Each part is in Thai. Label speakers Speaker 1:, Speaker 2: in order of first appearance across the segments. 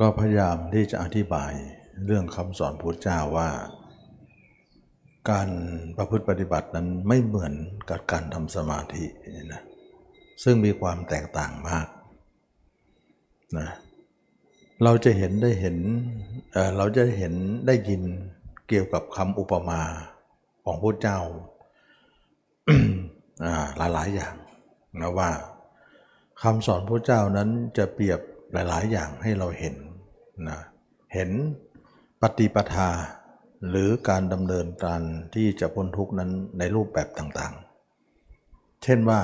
Speaker 1: ก็พยายามที่จะอธิบายเรื่องคำสอนพุทธเจ้าว่า การประพฤติปฏิบัตินั้นไม่เหมือนกับการทำสมาธินะซึ่งมีความแตกต่างมากนะเราจะเห็นได้เห็นเเราจะเห็นได้ยินเกี่ยวกับคำอุปมาของพระเจ้าหลายๆอย่างนะว่าคำสอนพระเจ้านั้นจะเปรียบหลาย ๆ อย่างให้เราเห็น นะเห็นปฏิปทาหรือการดำเนินการที่จะพ้นทุกนั้นในรูปแบบต่างๆ เช่นว่า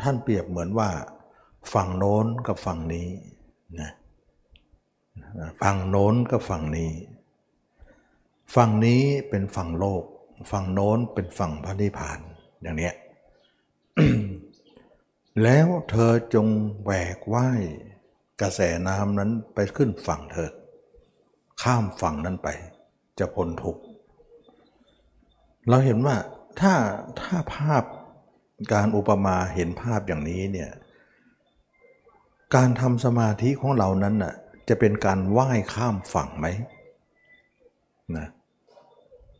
Speaker 1: ท่านเปรียบเหมือนว่า ฝั่งโน้นกับฝั่งนี้นะฝั่งโน้นกับฝั่งนี้ ฝั่งนี้เป็นฝั่งโลก ฝั่งโน้นเป็นฝั่งพระนิพพานอย่างเนี้ยแล้วเธอจงแหวกว่าย กระแสน้ำนั้นไปขึ้นฝั่งเถิด ข้ามฝั่งนั้นไป จะพ้นทุกข์เราเห็นว่าถ้าถ้าภาพการอุปมาเห็นภาพอย่างนี้เนี่ยการทำสมาธิของเรานั้นน่ะจะเป็นการว่ายข้ามฝั่งไหมนะ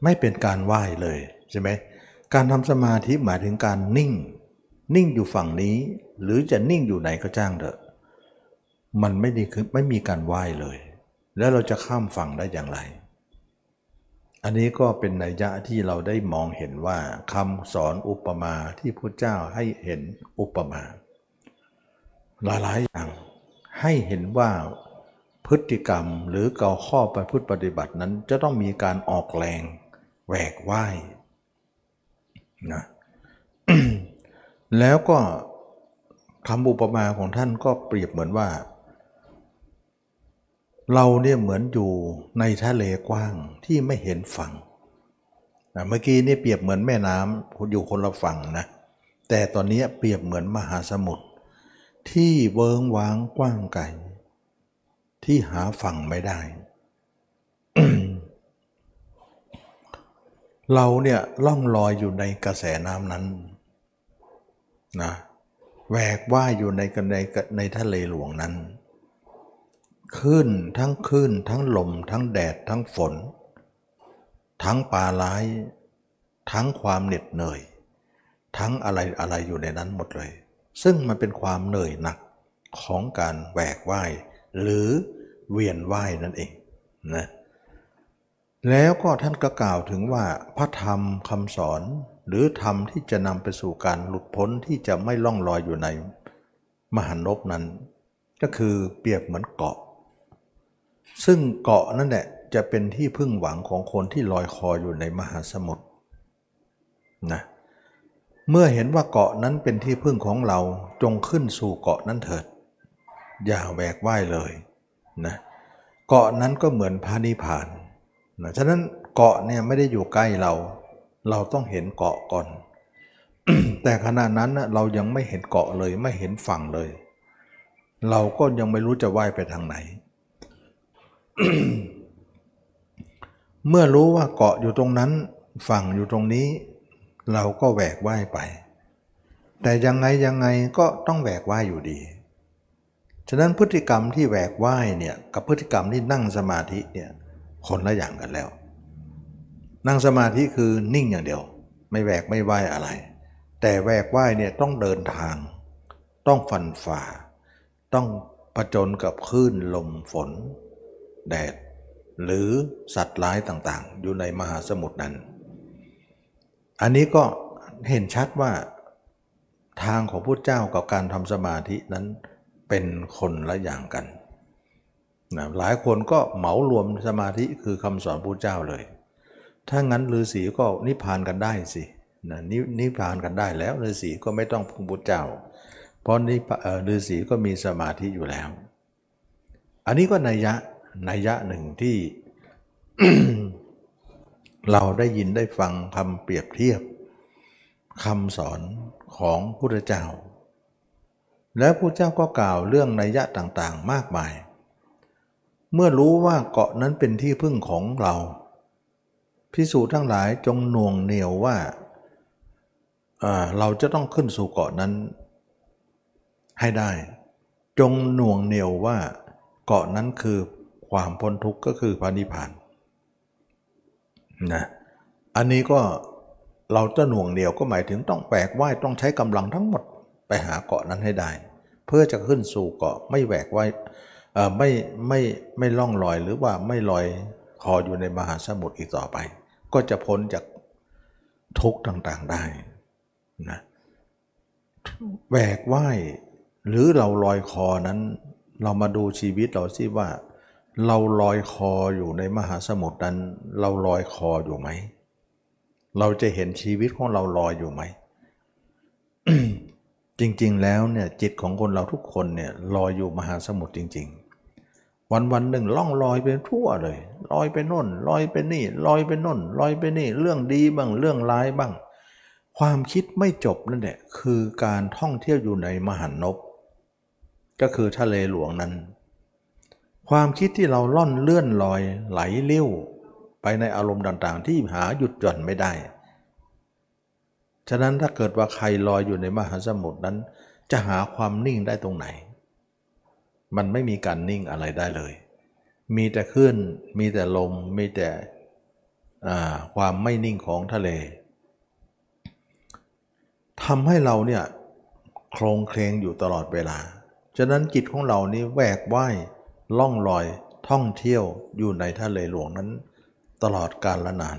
Speaker 1: ไม่เป็นการว่ายเลยใช่ไหมการทำสมาธิหมายถึงการนิ่ง นิ่งอยู่ฝั่งนี้ หรือจะนิ่งอยู่ไหนก็จ้างเถอะ มันไม่ดีคือไม่มีการว่ายเลย แล้วเราจะข้ามฝั่งได้อย่างไร อันนี้ก็เป็นนัยยะที่เราได้มองเห็นว่าคำสอนอุปมาที่พระเจ้าให้เห็นอุปมา หลายๆอย่างให้เห็นว่าพฤติกรรมหรือเก่าข้อประพฤติปฏิบัตินั้นจะต้องมีการออกแรงแหวกว่ายนะแล้วก็คำอุปมาของท่านก็เปรียบเหมือนว่า เราเนี่ยเหมือนอยู่ในทะเลกว้างที่ไม่เห็นฝั่งนะเมื่อกี้นี่เปรียบเหมือนแม่น้ำอยู่คนละฝั่งนะแต่ตอนนี้เปรียบเหมือนมหาสมุทรที่เวิงว้างกว้างไกลที่หาฝั่งไม่ได้ เราเนี่ยล่องลอยอยู่ในกระแสน้ำนั้นนะแหวกว่ายอยู่ในในในทะเลหลวงนั้น ขึ้นทั้งขึ้นทั้งลม ทั้งแดดทั้งฝน ทั้งปลาร้าย ทั้งความเหน็ดเหนื่อย ทั้งอะไรอะไรอยู่ในนั้นหมดเลย ซึ่งมันเป็นความเหนื่อยหนักของการแหวกว่าย หรือเวียนว่ายนั่นเองนะแล้วก็ท่านก็กล่าวถึงว่าพระธรรมคำสอนหรือธรรมที่จะนำไปสู่การหลุดพ้นที่จะไม่ล่องลอยอยู่ในมหันนบนั้น ก็คือเปรียบเหมือนเกาะ ซึ่งเกาะนั่นแหละจะเป็นที่พึ่งหวังของคนที่ลอยคออยู่ในมหาสมุทรนะเมื่อเห็นว่าเกาะนั้นเป็นที่พึ่งของเราจงขึ้นสู่เกาะนั้นเถิด อย่าแหวกว่ายเลยนะเกาะนั้นก็เหมือนพระนิพานนะฉะนั้นเกาะเนี่ยไม่ได้อยู่ใกล้เรา เราต้องเห็นเกาะก่อน แต่ขณะนั้นเรายังไม่เห็นเกาะเลยไม่เห็นฝั่งเลย เราก็ยังไม่รู้จะว่ายไปทางไหน เมื่อรู้ว่าเกาะอยู่ตรงนั้น ฝั่งอยู่ตรงนี้ เราก็แหวกว่ายไป แต่ยังไงยังไงก็ต้องแหวกว่ายอยู่ดี ฉะนั้นพฤติกรรมที่แหวกว่ายเนี่ยกับพฤติกรรมที่นั่งสมาธิเนี่ยคนละอย่างกันแล้ว นั่งสมาธิคือนิ่งอย่างเดียว ไม่แหวกไม่ว่ายอะไร แต่แหวกว่ายเนี่ยต้องเดินทาง ต้องฟันฝ่า ต้องประจนกับคลื่นลมฝน แดด หรือสัตว์ร้ายต่างๆ อยู่ในมหาสมุทรนั้น อันนี้ก็เห็นชัดว่าทางของพุทธเจ้ากับการทำสมาธินั้นเป็นคนละอย่างกันนะหลายคนก็เหมารวมสมาธิคือคำสอนพระเจ้าเลย ถ้างั้นฤาษีก็นิพพานกันได้สินะนนิพพานกันได้แล้วฤาษีก็ไม่ต้องพึ่งพระเจ้า เพราะนิฤาษีก็มีสมาธิอยู่แล้ว อันนี้ก็นัยยะ นัยยะหนึ่งที่เราได้ยินได้ฟังคำเปรียบเทียบคำสอนของพระพุทธเจ้า แล้วพระเจ้าก็กล่าวเรื่องนัยยะต่างๆ มากมาย เมื่อรู้ว่าเกาะนั้นเป็นที่พึ่งของเราพิสูจน์ทั้งหลายจงหน่วงเหนียวว่าเราจะต้องขึ้นสู่เกาะนั้นให้ได้ จงหน่วงเหนียวว่าเกาะนั้นคือ ความพ้นทุกข์ก็คือพระนิพพานนะอันนี้ก็เราจะหน่วงเหนียวก็หมายถึงต้องแบกว่ายต้องใช้กำลังทั้งหมดไปหาเกาะนั้นให้ได้ เพื่อจะขึ้นสู่เกาะไม่แบกว่ายไม่ไม่ไม่ล่องลอยหรือว่าไม่ลอยคออยู่ในมหาสมุทรอีกต่อไป ก็จะพ้นจากทุกข์ต่างๆได้นะแบกว่ายหรือเราลอยคอนั้น เรามาดูชีวิตเราสิว่า เราลอยคออยู่ในมหาสมุทรนั้น เราลอยคออยู่ไหม เราจะเห็นชีวิตของเราลอยอยู่ไหม จริงๆ แล้วเนี่ยจิตของคนเราทุกคนเนี่ยลอยอยู่มหาสมุทรจริง ๆ วันวันหนึ่งล่องลอยไปทั่วเลยลอยไปน่นลอยไปนี่ลอยไปน่นลอยไปนี่ เรื่องดีบ้างเรื่องร้ายบ้าง ความคิดไม่จบนั่นแหละคือการท่องเที่ยวอยู่ในมหันนบก็คือทะเลหลวงนั้น ความคิดที่เราล่อนเลื่อนลอยไหลเลี้ยวไปในอารมณ์ต่างๆ ที่หาหยุดหย่อนไม่ได้ ฉะนั้นถ้าเกิดว่าใครลอยอยู่ในมหาสมุทรนั้น จะหาความนิ่งได้ตรงไหน มันไม่มีการนิ่งอะไรได้เลย มีแต่ขึ้นมีแต่ลม มีแต่ความไม่นิ่งของทะเลทำให้เราเนี่ยโครงเคลงอยู่ตลอดเวลา ฉะนั้นจิตของเรานี้แหวกว่าย ล่องลอยท่องเที่ยวอยู่ในทะเลหลวงนั้น ตลอดกาลละนาน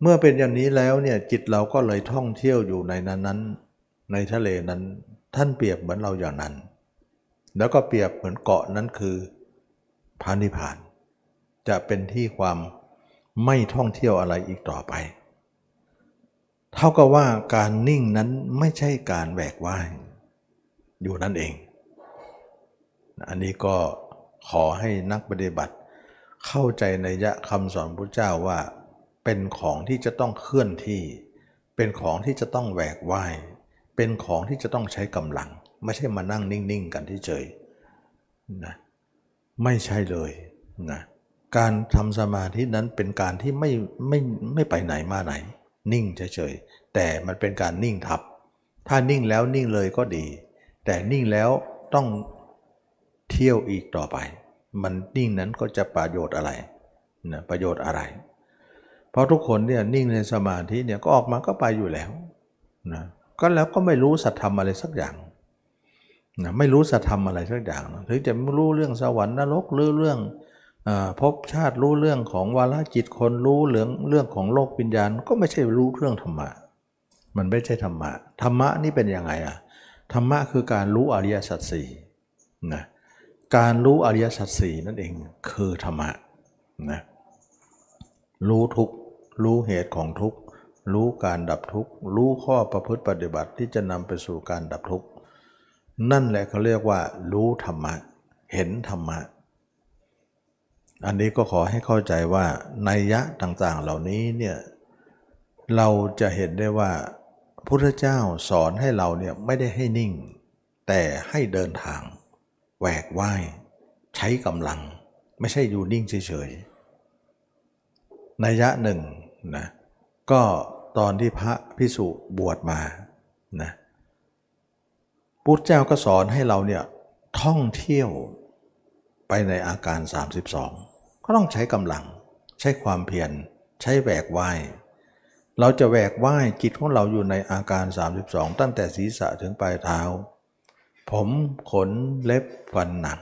Speaker 1: เมื่อเป็นอย่างนี้แล้วเนี่ยจิตเราก็เลยท่องเที่ยวอยู่ในนั้นนั้น ในทะเลนั้นท่านเปรียบเหมือนเราอย่างนั้น แล้วก็เปรียบเหมือนเกาะนั้นคือพานิพาน จะเป็นที่ความไม่ท่องเที่ยวอะไรอีกต่อไป เท่ากับว่าการนิ่งนั้นไม่ใช่การแหวกว่ายอยู่นั่นเอง อันนี้ก็ขอให้นักปฏิบัติ เข้าใจในยะคำสอนพระเจ้าว่า เป็นของที่จะต้องเคลื่อนที่ เป็นของที่จะต้องแหวกว่ายเป็นของที่จะต้องใช้กำลัง ไม่ใช่มานั่งนิ่งๆกันที่เฉยนะไม่ใช่เลยนะการทำสมาธินั้นเป็นการที่ไม่ไม่ไม่ไปไหนมาไหน นิ่งเฉยๆแต่มันเป็นการนิ่งทับ ถ้านิ่งแล้วนิ่งเลยก็ดี แต่นิ่งแล้วต้อง เที่ยวอีกต่อไป มันนิ่งนั้นก็จะประโยชน์อะไรนะประโยชน์อะไร เพราะทุกคนเนี่ยนิ่งในสมาธิเนี่ยก็ออกมาก็ไปอยู่แล้วนะก็แล้วก็ไม่รู้สัตธรรมอะไรสักอย่างนะไม่รู้สัตธรรมอะไรสักอย่างถึงจะไม่รู้เรื่องสวรรค์นรกหรือเรื่องพบชาติรู้เรื่องของวาลจิตคนรู้เรื่องเรื่องของโลกวิญญาณ ก็ไม่ใช่รู้เรื่องธรรมะ มันไม่ใช่ธรรมะธรรมะนี่เป็นยังไงอะธรรมะคือการรู้อริยสัจสี่นะ การรู้อริยสัจสี่นั่นเองคือธรรมะนะรู้ทุกรู้เหตุของทุกรู้การดับทุกรู้ข้อประพฤติปฏิบัติที่จะนำไปสู่การดับทุกนั่นแหละเขาเรียกว่า รู้ธรรมะ เห็นธรรมะ อันนี้ก็ขอให้เข้าใจว่านัยยะต่างๆเหล่านี้เนี่ยเราจะเห็นได้ว่าพุทธเจ้าสอนให้เราเนี่ยไม่ได้ให้นิ่ง แต่ให้เดินทาง แหวกว่ายใช้กำลัง ไม่ใช่อยู่นิ่งเฉยๆนัยยะหนึ่งนะก็ตอนที่พระพิสุบวชมานะพุทธเจ้าก็สอนให้เราเนี่ยท่องเที่ยวไปในอาการ 32 ก็ต้องใช้กำลัง ใช้ความเพียรใช้แหวกว่ายเราจะแหวกว่ายจิตของเราอยู่ในอาการ 32 ตั้งแต่ศีรษะถึงปลายเท้า ผมขนเล็บฟันหนัง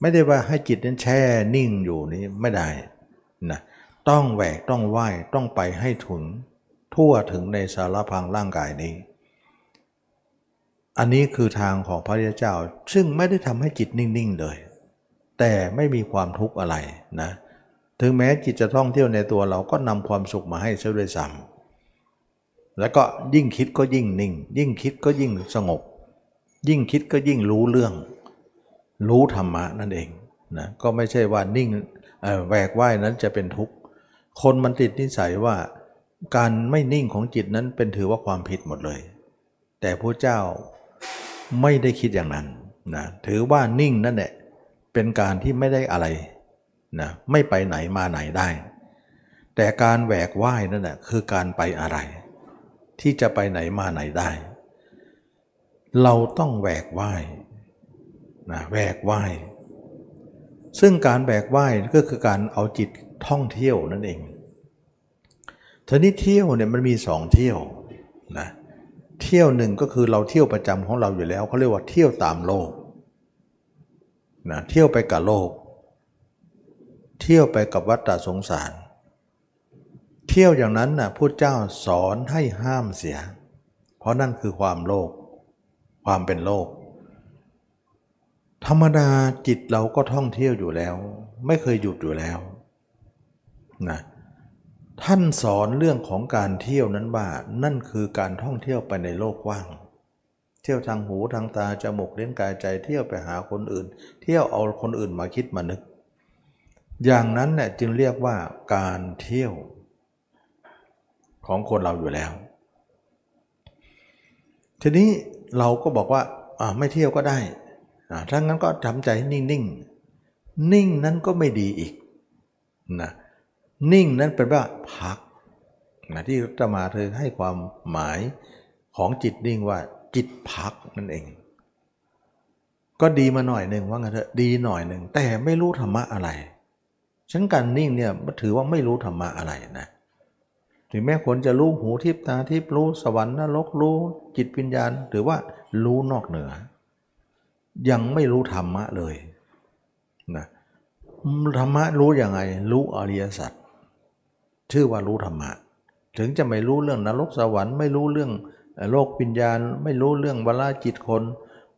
Speaker 1: ไม่ได้ว่าให้จิตนั้นแช่นิ่งอยู่นี้ไม่ได้นะต้องแหวกต้องไหวต้องไปให้ถึงทั่วถึงในสารพังร่างกายนี้ อันนี้คือทางของพระพุทธเจ้าซึ่งไม่ได้ทำให้จิตนิ่ง ๆ เลย แต่ไม่มีความทุกข์อะไรนะถึงแม้จิตจะท่องเที่ยวในตัวเราก็นำความสุขมาให้เสียด้วยซ้ำแล้วก็ยิ่งคิดก็ยิ่งนิ่ง ยิ่งคิดก็ยิ่งสงบ ยิ่งคิดก็ยิ่งรู้เรื่อง รู้ธรรมะนั่นเองนะก็ไม่ใช่ว่านิ่งแหวกว่ายนั้นจะเป็นทุกข์ คนมันติดนิสัยว่าการไม่นิ่งของจิตนั้นเป็นถือว่าความผิดหมดเลย แต่พระเจ้าไม่ได้คิดอย่างนั้นนะถือว่านิ่งนั่นแหละเป็นการที่ไม่ได้อะไรนะไม่ไปไหนมาไหนได้ แต่การแหวกว่ายนั่นแหละคือการไปอะไร ที่จะไปไหนมาไหนได้ เราต้องแหวกว่ายนะแหวกว่ายซึ่งการแบกไหว้ก็คือการเอาจิตท่องเที่ยวนั่นเองทีนี้เที่ยวเนี่ยมันมีสองเที่ยวนะเที่ยวหนึ่งก็คือเราเที่ยวประจำของเราอยู่แล้วเขาเรียกว่าเที่ยวตามโลกนะเที่ยวไปกับโลก เที่ยวไปกับวัฏฏสงสาร เที่ยวอย่างนั้นนะ่ะพุทธเจ้าสอนให้ห้ามเสีย เพราะนั่นคือความโลก ความเป็นโลก ธรรมดาจิตเราก็ท่องเที่ยวอยู่แล้ว ไม่เคยหยุดอยู่แล้วนะท่านสอนเรื่องของการเที่ยวนั้นว่านั่นคือการท่องเที่ยวไปในโลกกว้าง เที่ยวทางหูทางตาจมูกเลี้ยงกายใจเที่ยวไปหาคนอื่น เที่ยวเอาคนอื่นมาคิดมานึก อย่างนั้นเนี่ยจึงเรียกว่าการเที่ยวของคนเราอยู่แล้ว ทีนี้ เราก็บอกว่าไม่เที่ยวก็ได้ถ้างั้นก็ทำใจนิ่งๆนิ่งนั้นก็ไม่ดีอีกนะนิ่งนั้นเป็นว่าพักนะที่จะมาเธอให้ความหมายของจิตนิ่งว่าจิตพักนั่นเอง ก็ดีมาหน่อยหนึ่งว่างั้นเถอะดีหน่อยหนึ่งแต่ไม่รู้ธรรมะอะไรฉันการนิ่งเนี่ยถือว่าไม่รู้ธรรมะอะไรนะ ถึงแม้คนจะรู้หูทิพตาทิพรู้สวรรค์นรกรู้จิตวิญญาณถือว่ารู้นอกเหนือ ยังไม่รู้ธรรมะเลยนะธรรมะรู้ยังไง รู้อริยสัจชื่อว่ารู้ธรรมะ ถึงจะไม่รู้เรื่องนรกสวรรค์ไม่รู้เรื่องโลกปิญญาณ ไม่รู้เรื่องวลาจิตคน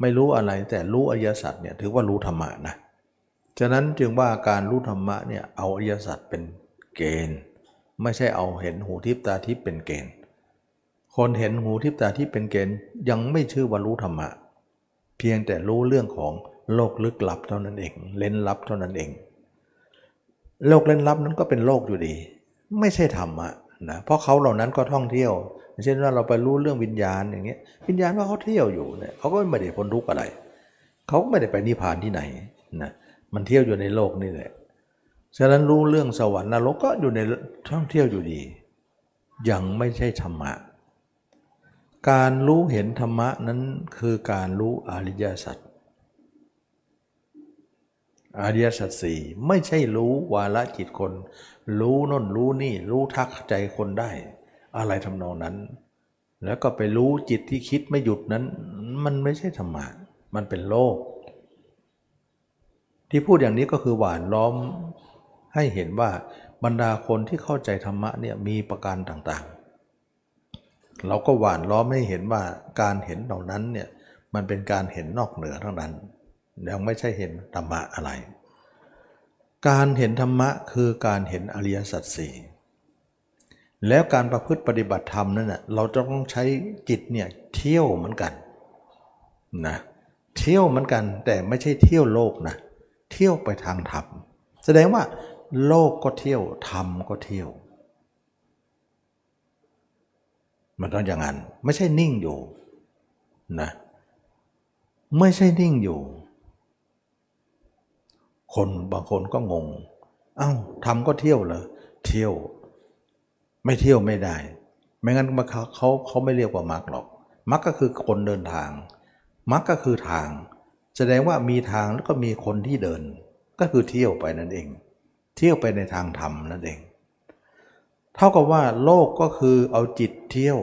Speaker 1: ไม่รู้อะไรแต่รู้อริยสัจเนี่ยถือว่ารู้ธรรมะนะฉะนั้นจึงว่าการรู้ธรรมะเนี่ยเอาอริยสัจเป็นเกณฑ์ ไม่ใช่เอาเห็นหูทิพตาทิพเป็นเกณฑ์ คนเห็นหูทิพตาทิพเป็นเกณฑ์ยังไม่ชื่อว่ารู้ธรรมะ เพียงแต่รู้เรื่องของโลกลึกลับเท่านั้นเอง เล่นลับเท่านั้นเอง โลกเล่นลับนั้นก็เป็นโลกอยู่ดี ไม่ใช่ธรรมะนะเพราะเขาเหล่านั้นก็ท่องเที่ยวเช่นว่าเราไปรู้เรื่องวิญญาณอย่างเงี้ยวิญญาณว่าเขาเที่ยวอยู่เนี่ยเขาก็ไม่ได้พ้นทุกข์อะไร เขาไม่ได้ไปนิพพานที่ไหนนะมันเที่ยวอยู่ในโลกนี่แหละ ฉะนั้นรู้เรื่องสวรรค์นรกก็อยู่ในท่องเที่ยวอยู่ดี ยังไม่ใช่ธรรมะ การรู้เห็นธรรมะนั้นคือการรู้อริยสัจอริยสัจสี่ไม่ใช่รู้วาละจิตคน รู้น่นรู้นี่รู้ทักใจคนได้ อะไรทำนองนั้น แล้วก็ไปรู้จิตที่คิดไม่หยุดนั้น มันไม่ใช่ธรรมะ มันเป็นโลก ที่พูดอย่างนี้ก็คือหวานล้อม ให้เห็นว่าบรรดาคนที่เข้าใจธรรมะเนี่ยมีประการต่างๆ เราก็หวานล้อมให้เห็นว่าการเห็นเหล่านั้นเนี่ยมันเป็นการเห็นนอกเหนือทั้งนั้นยังไม่ใช่เห็นธรรมะอะไร การเห็นธรรมะคือการเห็นอริยสัจสี่แล้วการประพฤติปฏิบัติธรรมนั่นแหะเราจะต้องใช้จิตเนี่ยเที่ยวเหมือนกันนะเที่ยวเหมือนกันแต่ไม่ใช่เที่ยวโลกนะเที่ยวไปทางธรรมแสดงว่า โลกก็เที่ยวธรรมก็เที่ยว มันต้องอย่างนั้น ไม่ใช่นิ่งอยู่นะ ไม่ใช่นิ่งอยู่ คนบางคนก็งง เอา้าทำก็เที่ยวเหรอเที่ยว ไม่เที่ยวไม่ได้ ไม่งั้นเขาเขาเขาไม่เรียกว่ามักหรอกมักก็คือคนเดินทางมักก็คือทาง แสดงว่ามีทางแล้วก็มีคนที่เดิน ก็คือเที่ยวไปนั่นเอง เที่ยวไปในทางธรรมนั่นเอง เท่ากับว่าโลกก็คือเอาจิตเที่ยว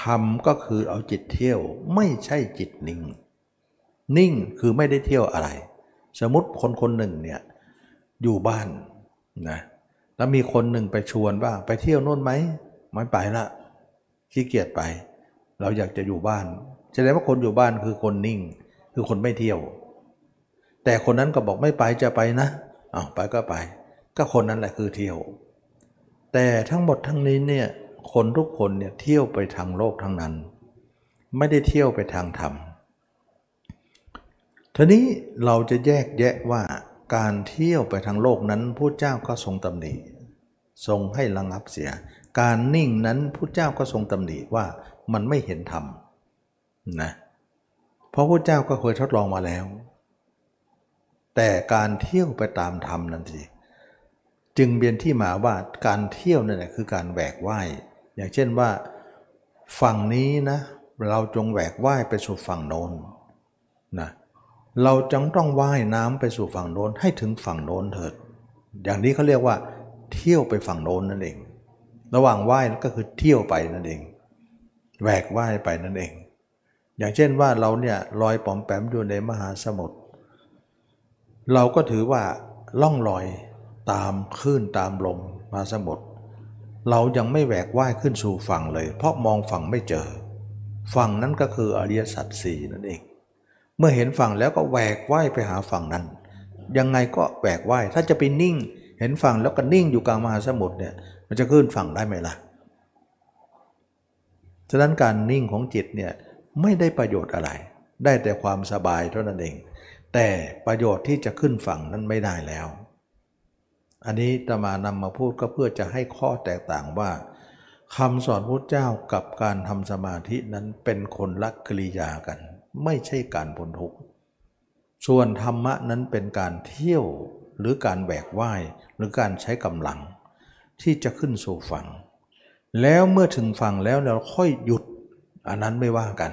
Speaker 1: ธรรมก็คือเอาจิตเที่ยว ไม่ใช่จิตนิ่ง นิ่งคือไม่ได้เที่ยวอะไร สมมติคนคนหนึ่งเนี่ยอยู่บ้านนะแล้วมีคนหนึ่งไปชวนว่าไปเที่ยวโน่นไหมไม่ไปละขี้เกียจไป เราอยากจะอยู่บ้านแสดงว่าคนอยู่บ้านคือคนนิ่ง คือคนไม่เที่ยว แต่คนนั้นก็บอกไม่ไปจะไปนะ อ้าไปก็ไป ก็คนนั้นแหละคือเที่ยว แต่ทั้งหมดทั้งนี้เนี่ยคนทุกคนเนี่ยเที่ยวไปทางโลกทั้งนั้น ไม่ได้เที่ยวไปทางธรรมทีนี้เราจะแยกแยะว่าการเที่ยวไปทางโลกนั้นพระเจ้าก็ทรงตำหนิทรงให้ระงับเสีย การนิ่งนั้นพระเจ้าก็ทรงตำหนิว่ามันไม่เห็นธรรมนะเพราะพระเจ้าก็เคยทดลองมาแล้ว แต่การเที่ยวไปตามธรรมนั่นสิจึงเบียนที่มาว่าการเที่ยวนั่นแหละคือการแหวกว่ายอย่างเช่นว่าฝั่งนี้นะเราจงแหวกว่ายไปสู่ฝั่งโน้นนะเราจังต้องว่ายน้ำไปสู่ฝั่งโน้นให้ถึงฝั่งโน้นเถิด อย่างนี้เขาเรียกว่า เที่ยวไปฝั่งโน้นนั่นเอง ระหว่างว่ายก็คือเที่ยวไปนั่นเองแหวกว่ายไปนั่นเอง อย่างเช่นว่าเราเนี่ยลอยปอมแปมอยู่ในมหาสมุทร เราก็ถือว่าล่องลอยตามคลื่นตามลมมาสมุทรเรายังไม่แหวกว่ายขึ้นสู่ฝั่งเลย เพราะมองฝั่งไม่เจอ ฝั่งนั้นก็คืออริยสัจสี่นั่นเอง เมื่อเห็นฝั่งแล้วก็แหวกว่ายไปหาฝั่งนั้น ยังไงก็แหวกว่ายถ้าจะไปนิ่ง เห็นฝั่งแล้วก็นิ่งอยู่กลางมหาสมุทรเนี่ยมันจะขึ้นฝั่งได้ไหมล่ะฉะนั้นการนิ่งของจิตเนี่ยไม่ได้ประโยชน์อะไร ได้แต่ความสบายเท่านั้นเอง แต่ประโยชน์ที่จะขึ้นฝั่งนั้นไม่ได้แล้ว อันนี้ตมานำมาพูดก็เพื่อจะให้ข้อแตกต่างว่าคำสอนพระเจ้ากับการทำสมาธินั้นเป็นคนละกริยากัน ไม่ใช่การพ้นทุกข์ส่วนธรรมะนั้นเป็นการเที่ยวหรือการแบกว่ายหรือการใช้กำลัง ที่จะขึ้นสู่ฝั่ง แล้วเมื่อถึงฝั่งแล้วเราค่อยหยุด อันนั้นไม่ว่ากัน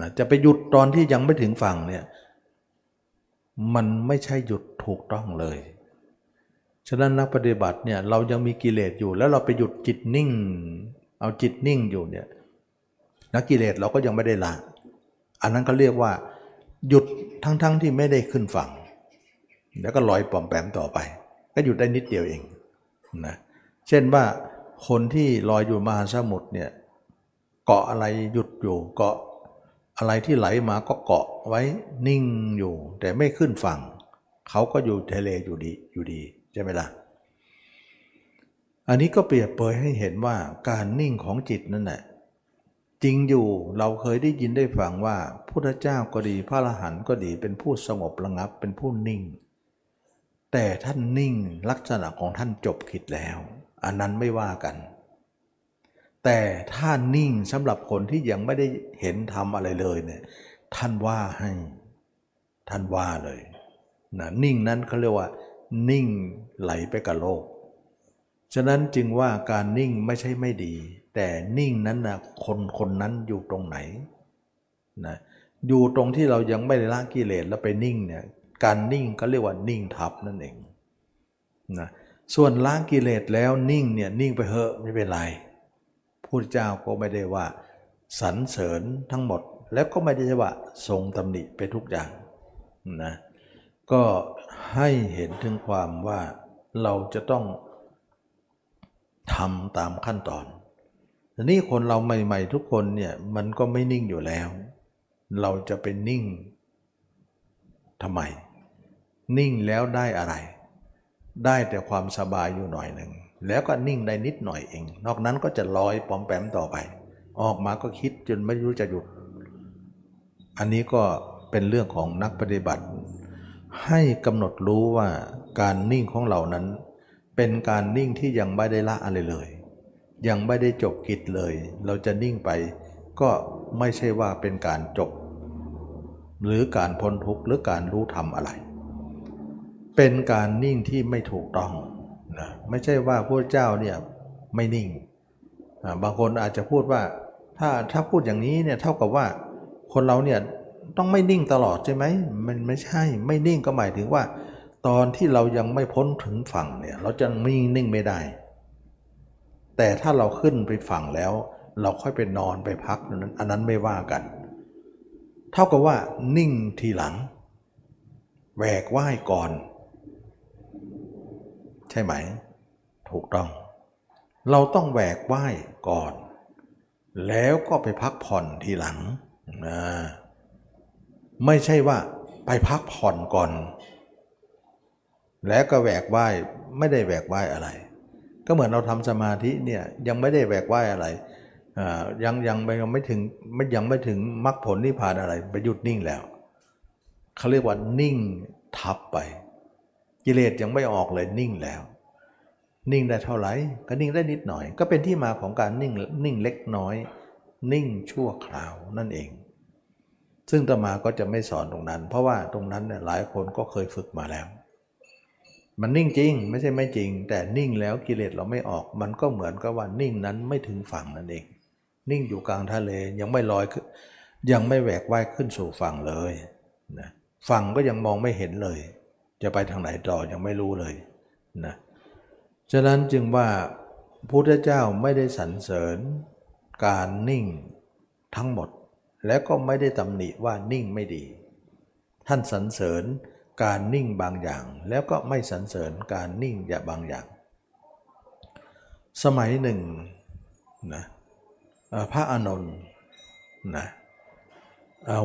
Speaker 1: นะจะไปหยุดตอนที่ยังไม่ถึงฝั่งเนี่ย มันไม่ใช่หยุดถูกต้องเลย ฉะนั้นนักปฏิบัติเนี่ยเรายังมีกิเลสอยู่แล้วเราไปหยุดจิตนิ่ง เอาจิตนิ่งอยู่เนี่ยนักกิเลสเราก็ยังไม่ได้ละอันนั้นก็เรียกว่าหยุดทั้งๆทที่ไม่ได้ขึ้นฝั่ง แล้วก็ลอยปอมแปมต่อไป ก็หยุดได้นิดเดียวเองนะเช่นว่าคนที่ลอยอยู่มหาสมุทรเนี่ยเกาะอะไรหยุดอยู่เกาะ อะไรที่ไหลมาก็เกาะไว้นิ่งอยู่ แต่ไม่ขึ้นฝั่ง เขาก็อยู่ทะเลอยู่ดีอยู่ดีใช่ไหมล่ะ อันนี้ก็เปรียบเปยให้เห็นว่าการนิ่งของจิตนั่นแหละจริงอยู่เราเคยได้ยินได้ฟังว่าพุทธเจ้าก็ดีพระอรหันต์ก็ดีเป็นผู้สงบระงับเป็นผู้นิ่ง แต่ท่านนิ่งลักษณะของท่านจบกิจแล้ว อันนั้นไม่ว่ากัน แต่ถ้านิ่งสำหรับคนที่ยังไม่ได้เห็นทำอะไรเลยเนี่ยท่านว่าให้ท่านว่าเลยนะนิ่งนั้นเขาเรียกว่า นิ่งไหลไปกับโลก ฉะนั้นจึงว่าการนิ่งไม่ใช่ไม่ดี แต่นิ่งนั้นนะคนคนนั้นอยู่ตรงไหนนะอยู่ตรงที่เรายังไม่ได้ละกิเลสแล้วไปนิ่งเนี่ยการนิ่งก็เรียกว่านิ่งทับนั่นเองนะส่วนละกิเลสแล้วนิ่งเนี่ยนิ่งไปเหอะไม่เป็นไร พุทธเจ้าก็ไม่ได้ว่าสรรเสริญทั้งหมด แล้วก็ไม่ได้ว่าทรงตำหนิไปทุกอย่างนะก็ให้เห็นถึงความว่าเราจะต้องทำตามขั้นตอนทีนี้คนเราใหม่ ๆ ทุกคนเนี่ยมันก็ไม่นิ่งอยู่แล้ว เราจะเป็นนิ่งทำไม นิ่งแล้วได้อะไร ได้แต่ความสบายอยู่หน่อยหนึ่ง แล้วก็นิ่งได้นิดหน่อยเอง นอกนั้นก็จะลอยปอมแปมต่อไป ออกมาก็คิดจนไม่รู้จะหยุด อันนี้ก็เป็นเรื่องของนักปฏิบัติ ให้กำหนดรู้ว่าการนิ่งของเรานั้น เป็นการนิ่งที่ยังไม่ได้ละอะไรเลย ยังไม่ได้จบกิจเลย เราจะนิ่งไป ก็ไม่ใช่ว่าเป็นการจบ หรือการพ้นทุกข์หรือการรู้ธรรมอะไร เป็นการนิ่งที่ไม่ถูกต้อง นะไม่ใช่ว่าพระเจ้าเนี่ยไม่นิ่งบางคนอาจจะพูดว่าถ้าถ้าพูดอย่างนี้เนี่ยเท่ากับว่าคนเราเนี่ยต้องไม่นิ่งตลอดใช่ไหมมันไม่ใช่ไม่นิ่งก็หมายถึงว่า ตอนที่เรายังไม่พ้นถึงฝั่งเนี่ยเราจะไม่นิ่งไม่ได้ แต่ถ้าเราขึ้นไปฝั่งแล้ว เราค่อยไปนอนไปพักนั้นอันนั้นไม่ว่ากัน เท่ากับว่านิ่งทีหลังแหวกว่ายก่อน ใช่ไหม ถูกต้อง เราต้องแหวกไหว้ก่อน แล้วก็ไปพักผ่อนทีหลังนะไม่ใช่ว่าไปพักผ่อนก่อน แล้วก็แหวกไหว้ไม่ได้แหวกไหว้อะไร ก็เหมือนเราทำสมาธิเนี่ยยังไม่ได้แหวกไหว้อะไรยังยังยังไม่ถึงไม่ยังไม่ถึงมรรคผลนิพพานอะไร ไปหยุดนิ่งแล้วเขาเรียกว่านิ่งทับไป กิเลสยังไม่ออกเลยนิ่งแล้ว นิ่งได้เท่าไหร่ก็นิ่งได้นิดหน่อย ก็เป็นที่มาของการนิ่งนิ่งเล็กน้อย นิ่งชั่วคราวนั่นเอง ซึ่งตมาก็จะไม่สอนตรงนั้น เพราะว่าตรงนั้นเนี่ยหลายคนก็เคยฝึกมาแล้ว มันนิ่งจริงไม่ใช่ไม่จริง แต่นิ่งแล้วกิเลสเราไม่ออก มันก็เหมือนกับว่านิ่งนั้นไม่ถึงฝั่งนั่นเอง นิ่งอยู่กลางทะเลยังไม่ลอยขึ้นยังไม่แหวกว่ายขึ้นสู่ฝั่งเลยนะฝั่งก็ยังมองไม่เห็นเลย จะไปทางไหนต่อยังไม่รู้เลยนะฉะนั้นจึงว่าพุทธเจ้าไม่ได้สรรเสริญการนิ่งทั้งหมด และก็ไม่ได้ตำหนิว่านิ่งไม่ดี ท่านสรรเสริญการนิ่งบางอย่าง แล้วก็ไม่สรรเสริญการนิ่งอย่าบางอย่าง สมัยหนึ่งนะพระอานนท์นะ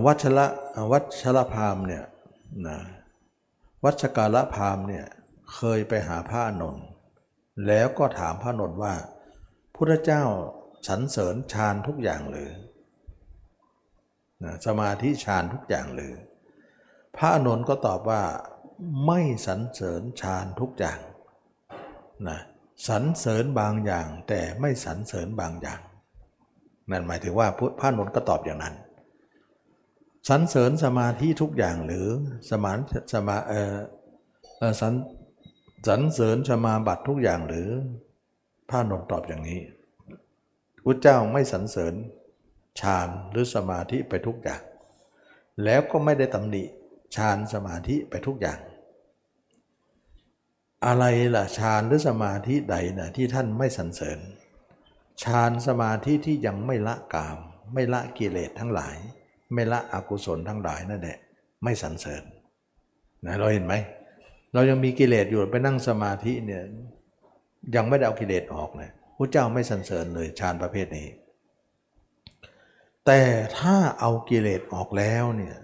Speaker 1: วัชระวัชระพามเนี่ยนะ วัชกาลพามเนี่ยเคยไปหาพระอนนท์แล้วก็ถามพระนนท์ว่าพุทธเจ้าสรรเสริญฌานทุกอย่างหรือสมาธิฌานทุกอย่างหรือ พระอนนท์ก็ตอบว่าไม่สรรเสริญฌานทุกอย่างนะสรรเสริญบางอย่างแต่ไม่สรรเสริญบางอย่าง นั่นหมายถึงว่าพระนนท์ก็ตอบอย่างนั้น สรรเสริญสมาธิทุกอย่างหรือสมานสมาเออสรรสรรเสริญสมาบัติทุกอย่างหรือพระนนท์ตอบอย่างนี้พระเจ้าไม่สรรเสริญฌานหรือสมาธิไปทุกอย่าง แล้วก็ไม่ได้ตำหนิฌานสมาธิไปทุกอย่าง อะไรล่ะฌานหรือสมาธิใดนะที่ท่านไม่สรรเสริญฌานสมาธิที่ยังไม่ละกาม ไม่ละกิเลสทั้งหลาย ไม่ละอกุศลทั้งหลายนั่นแหละไม่สรรเสริญนะเราเห็นไหม เรายังมีกิเลสอยู่ไปนั่งสมาธิเนี่ยยังไม่ได้เอากิเลสออกเลยพระเจ้าไม่สรรเสริญเลยฌานประเภทนี้ แต่ถ้าเอากิเลสออกแล้วเนี่ย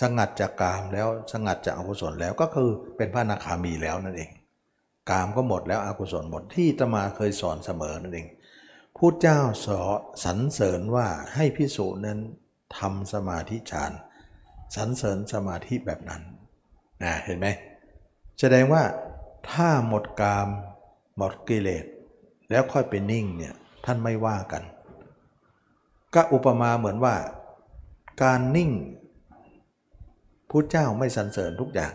Speaker 1: สงัดจากกามแล้วสงัดจากอกุศลแล้วก็คือเป็นพระนาคามีแล้วนั่นเอง กามก็หมดแล้วอกุศลหมดที่ตมาเคยสอนเสมอนั่นเองพุทธเจ้าสอสรรเสริญว่าให้พิสูจนั้น ทำสมาธิฌานสรรเสริญสมาธิแบบนั้นนะเห็นไหมแสดงว่าถ้าหมดกามหมดกิเลส แล้วค่อยไปนิ่งเนี่ยท่านไม่ว่ากัน ก็อุปมาเหมือนว่า การนิ่งพุทธเจ้าไม่สรรเสริญทุกอย่าง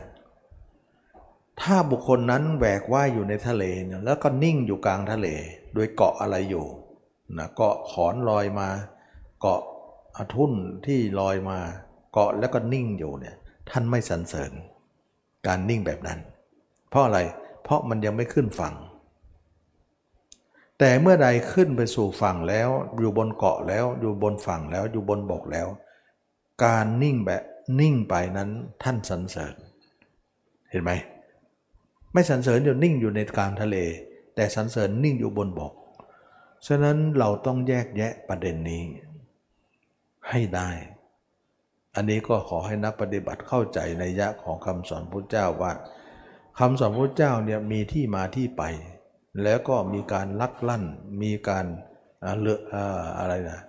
Speaker 1: ถ้าบุคคลนั้นแหวกว่ายอยู่ในทะเลแล้วก็นิ่งอยู่กลางทะเล โดยเกาะอะไรอยู่นะเกาะขอนลอยมา เกาะ ทุ่นที่ลอยมาเกาะแล้วก็นิ่งอยู่เนี่ยท่านไม่สรรเสริญการนิ่งแบบนั้น เพราะอะไรเพราะมันยังไม่ขึ้นฝั่ง แต่เมื่อใดขึ้นไปสู่ฝั่งแล้วอยู่บนเกาะแล้วอยู่บนฝั่งแล้วอยู่บนบกแล้ว การนิ่งแบบนิ่งไปนั้นท่านสรรเสริญ เห็นไหมไม่สรรเสริญอยู่นิ่งอยู่ในกลางทะเล แต่สรรเสริญนิ่งอยู่บนบกฉะนั้นเราต้องแยกแยะประเด็นนี้ ให้ได้ อันนี้ก็ขอให้นักปฏิบัติเข้าใจในยะของคำสอนพุทธเจ้าว่าคำสอนพุทธเจ้าเนี่ยมีที่มาที่ไป แล้วก็มีการลักลั่น มีการเลืออะไรนะ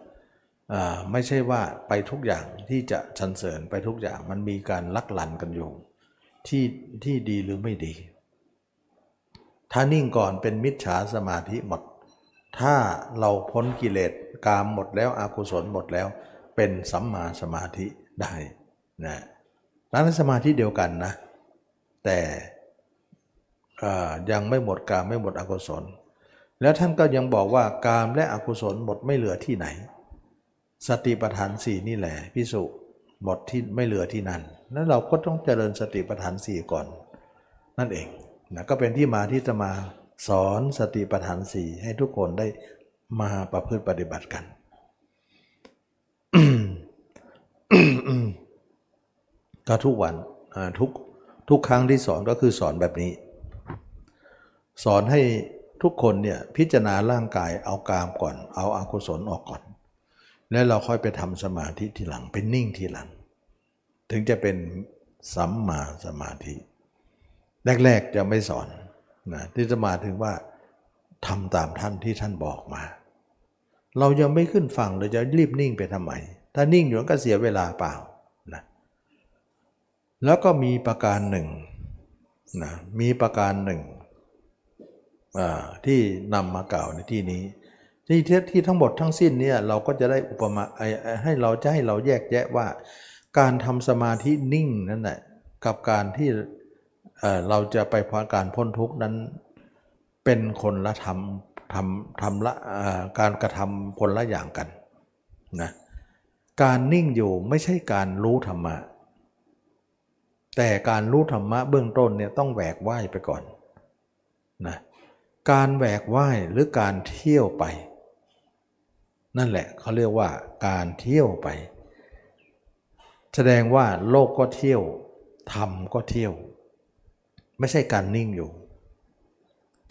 Speaker 1: ไม่ใช่ว่าไปทุกอย่างที่จะชันเสริญไปทุกอย่างมันมีการลักลั่นกันอยู่ที่ที่ดีหรือไม่ดี ถ้านิ่งก่อนเป็นมิจฉาสมาธิหมด ถ้าเราพ้นกิเลสกามหมดแล้วอากุศลหมดแล้ว เป็นสัมมาสมาธิได้นะนั้นสมาธิเดียวกันนะ แต่ยังไม่หมดกามไม่หมดอกุศล แล้วท่านก็ยังบอกว่ากามและอกุศลหมดไม่เหลือที่ไหน สติปัฏฐานสี่นี่แหละพิสุหมดที่ไม่เหลือที่นั่นนั้นเราก็ต้องเจริญสติปัฏฐานสี่ก่อน นั่นเองนะก็เป็นที่มาที่จะมาสอนสติปัฏฐานสี่ให้ทุกคนได้มาประพฤติปฏิบัติกัน ก็ทุกวันทุกทุกครั้งที่สอนก็คือสอนแบบนี้ สอนให้ทุกคนเนี่ยพิจารณาร่างกายเอากามก่อน เอาอากุศลออกก่อน แล้วเราค่อยไปทำสมาธิทีหลังเป็นนิ่งทีหลัง ถึงจะเป็นสัมมาสมาธิ แรกๆจะไม่สอนนะที่จะมาถึงว่าทำตามท่านที่ท่านบอกมา เรายังไม่ขึ้นฝั่งเลยจะรีบนิ่งไปทำไม ถ้านิ่งอยู่ก็เสียเวลาเปล่านะแล้วก็มีประการหนึ่งนะมีประการหนึ่งที่นำมากล่าวในที่นี้ ที่ที่ทั้งหมดทั้งสิ้นเนี่ยเราก็จะได้อุปมาให้เราจะให้เราแยกแยะว่า การทำสมาธินิ่งนั่นแหละกับการที่เราจะไปพาการพ้นทุกข์นั้นเป็นคนละทำทำทำละการกระทำคนละอย่างกันนะ การนิ่งอยู่ไม่ใช่การรู้ธรรมะ แต่การรู้ธรรมะเบื้องต้นเนี่ยต้องแหวกว่ายไปก่อนนะการแหวกว่ายหรือการเที่ยวไป นั่นแหละเขาเรียกว่าการเที่ยวไป แสดงว่าโลกก็เที่ยวธรรมก็เที่ยว ไม่ใช่การนิ่งอยู่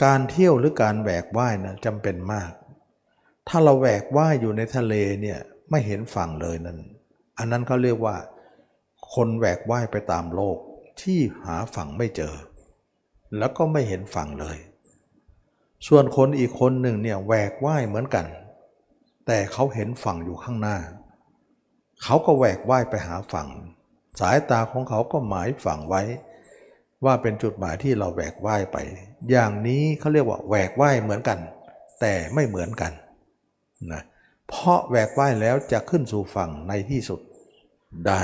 Speaker 1: การเที่ยวหรือการแหวกว่ายนะจำเป็นมาก ถ้าเราแหวกว่ายอยู่ในทะเลเนี่ย ไม่เห็นฝั่งเลยนั่น อันนั้นเขาเรียกว่า คนแหวกว่ายไปตามโลกที่หาฝั่งไม่เจอ แล้วก็ไม่เห็นฝั่งเลย ส่วนคนอีกคนหนึ่งเนี่ยแหวกว่ายเหมือนกัน แต่เขาเห็นฝั่งอยู่ข้างหน้า เขาก็แหวกว่ายไปหาฝั่ง สายตาของเขาก็หมายฝั่งไว้ ว่าเป็นจุดหมายที่เราแหวกว่ายไป อย่างนี้เขาเรียกว่าแหวกว่ายเหมือนกัน แต่ไม่เหมือนกันนะเเพราะแหวกว่ายแล้วจะขึ้นสู่ฝั่งในที่สุดได้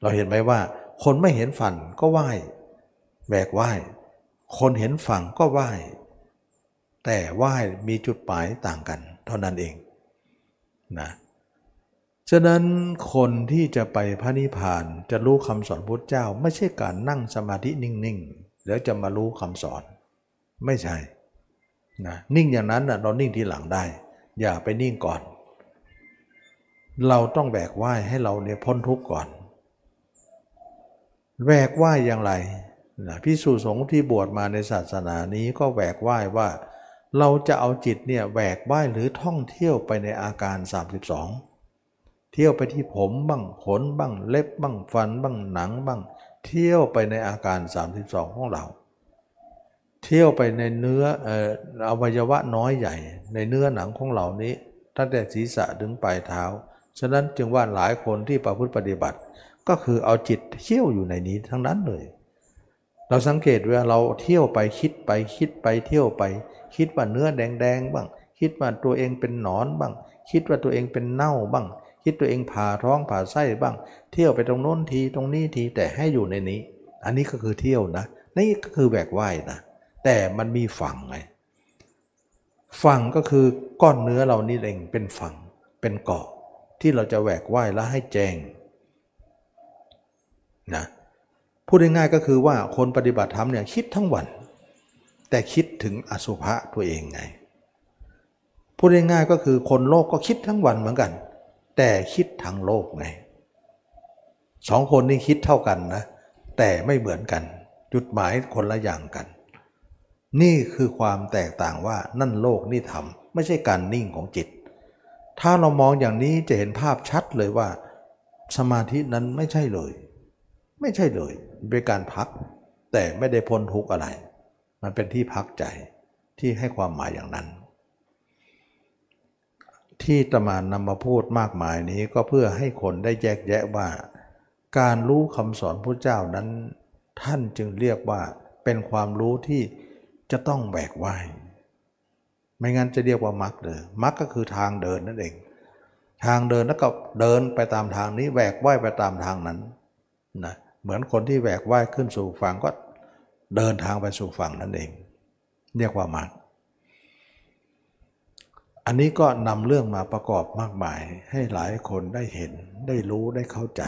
Speaker 1: เราเห็นไหมว่า คนไม่เห็นฝั่งก็ว่ายแหวกว่ายคนเห็นฝั่งก็ว่ายแต่ว่ายมีจุดหมายต่างกัน เท่านั้นเองนะฉะนั้นคนที่จะไปพระนิพพานจะรู้คำสอนพุทธเจ้า ไม่ใช่การนั่งสมาธินิ่งๆแล้วจะมารู้คำสอน ไม่ใช่นะนิ่งอย่างนั้นนะเรานิ่งทีหลังได้ อย่าไปนิ่งก่อน เราต้องแบกว่ายให้เราเนี่ยพ้นทุกข์ก่อน แบกว่ายอย่างไรนะพิสูจสงฆ์ที่บวชมาในศาสนานี้ก็แบกว่ายว่า เราจะเอาจิตเนี่ยแบกว่ายหรือท่องเที่ยวไปในอาการ 32 เที่ยวไปที่ผมบ้างขนบ้างเล็บบ้างฟันบ้างหนังบ้าง เที่ยวไปในอาการ 32 ของเรา เที่ยวไปในเนื้ออวัยวะน้อยใหญ่ ในเนื้อหนังของเหล่านี้ตั้งแต่ศีรษะถึงปลายเท้า ฉะนั้นจึงว่าหลายคนที่ประพฤติปฏิบัติ ก็คือเอาจิตเที่ยวอยู่ในนี้ทั้งนั้นเลย เราสังเกตว่าเราเที่ยวไปคิดไปคิดไปเที่ยวไป คิดว่าเนื้อแดงๆบ้าง คิดว่าตัวเองเป็นหนอนบ้าง คิดว่าตัวเองเป็นเน่าบ้าง คิดตัวเองผ่าท้องผ่าไส้บ้าง เที่ยวไปตรงโน้นทีตรงนี้ทีแต่ให้อยู่ในนี้ อันนี้ก็คือเที่ยวนะ นี่ก็คือแบกไหวนะ แต่มันมีฝั่งไงฝั่งก็คือก้อนเนื้อเรานี่เองเป็นฝั่งเป็นเกาะที่เราจะแหวกว่ายและให้แจ้งนะพูดง่ายๆก็คือว่าคนปฏิบัติธรรมเนี่ยคิดทั้งวัน แต่คิดถึงอสุภะตัวเองไงพูดง่ายๆก็คือคนโลกก็คิดทั้งวันเหมือนกัน แต่คิดทั้งโลกไงสองคนนี้คิดเท่ากันนะแต่ไม่เหมือนกัน จุดหมายคนละอย่างกัน นี่คือความแตกต่างว่านั่นโลกนี่ธรรมไม่ใช่การนิ่งของจิต ถ้าเรามองอย่างนี้จะเห็นภาพชัดเลยว่า สมาธินั้นไม่ใช่เลย ไม่ใช่เลยเป็นการพัก แต่ไม่ได้พ้นทุกข์อะไร มันเป็นที่พักใจที่ให้ความหมายอย่างนั้น ที่ตมานนำมาพูดมากมายนี้ก็เพื่อให้คนได้แยกแยะว่า การรู้คำสอนพระเจ้านั้น ท่านจึงเรียกว่าเป็นความรู้ที่ จะต้องแบกไหวไม่งั้นจะเรียกว่ามรรคเลยมรรคก็คือทางเดินนั่นเอง ทางเดินแล้วก็เดินไปตามทางนี้แบกไหวไปตามทางนั้นนะเหมือนคนที่แบกไหวขึ้นสู่ฝั่งก็เดินทางไปสู่ฝั่งนั่นเอง เรียกว่ามรรคอันนี้ก็นำเรื่องมาประกอบมากมาย ให้หลายคนได้เห็นได้รู้ได้เข้าใจ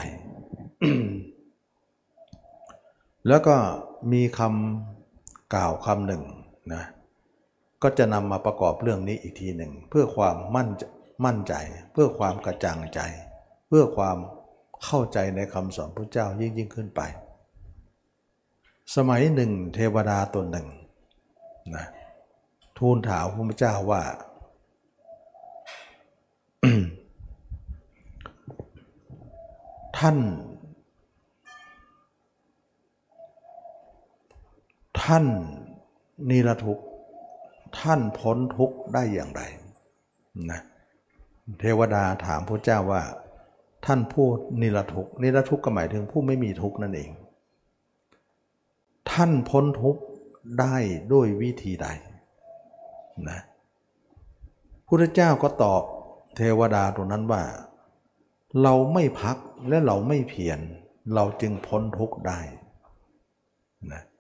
Speaker 1: แล้วก็มีคำกล่าวคำหนึ่ง นะก็จะนำมาประกอบเรื่องนี้อีกทีหนึ่ง เพื่อความมั่นมั่นใจ เพื่อความกระจ่างใจ เพื่อความเข้าใจในคำสอนพระเจ้ายิ่งยิ่งขึ้นไป สมัยหนึ่ง เทวดาตนหนึ่งนะทูลถามพระเจ้าว่า ท่าน ท่าน นิรทุกท่านพ้นทุกข์ได้อย่างไรนะเทวดาถามพระเจ้าว่า ท่านผู้นิรทุกนิรทุกก็หมายถึงผู้ไม่มีทุกข์นั่นเอง ท่านพ้นทุกข์ได้ด้วยวิธีใดนะพุทธเจ้าก็ตอบเทวดาตรงนั้นว่า เราไม่พักและเราไม่เพียรเราจึงพ้นทุกข์ได้นะเ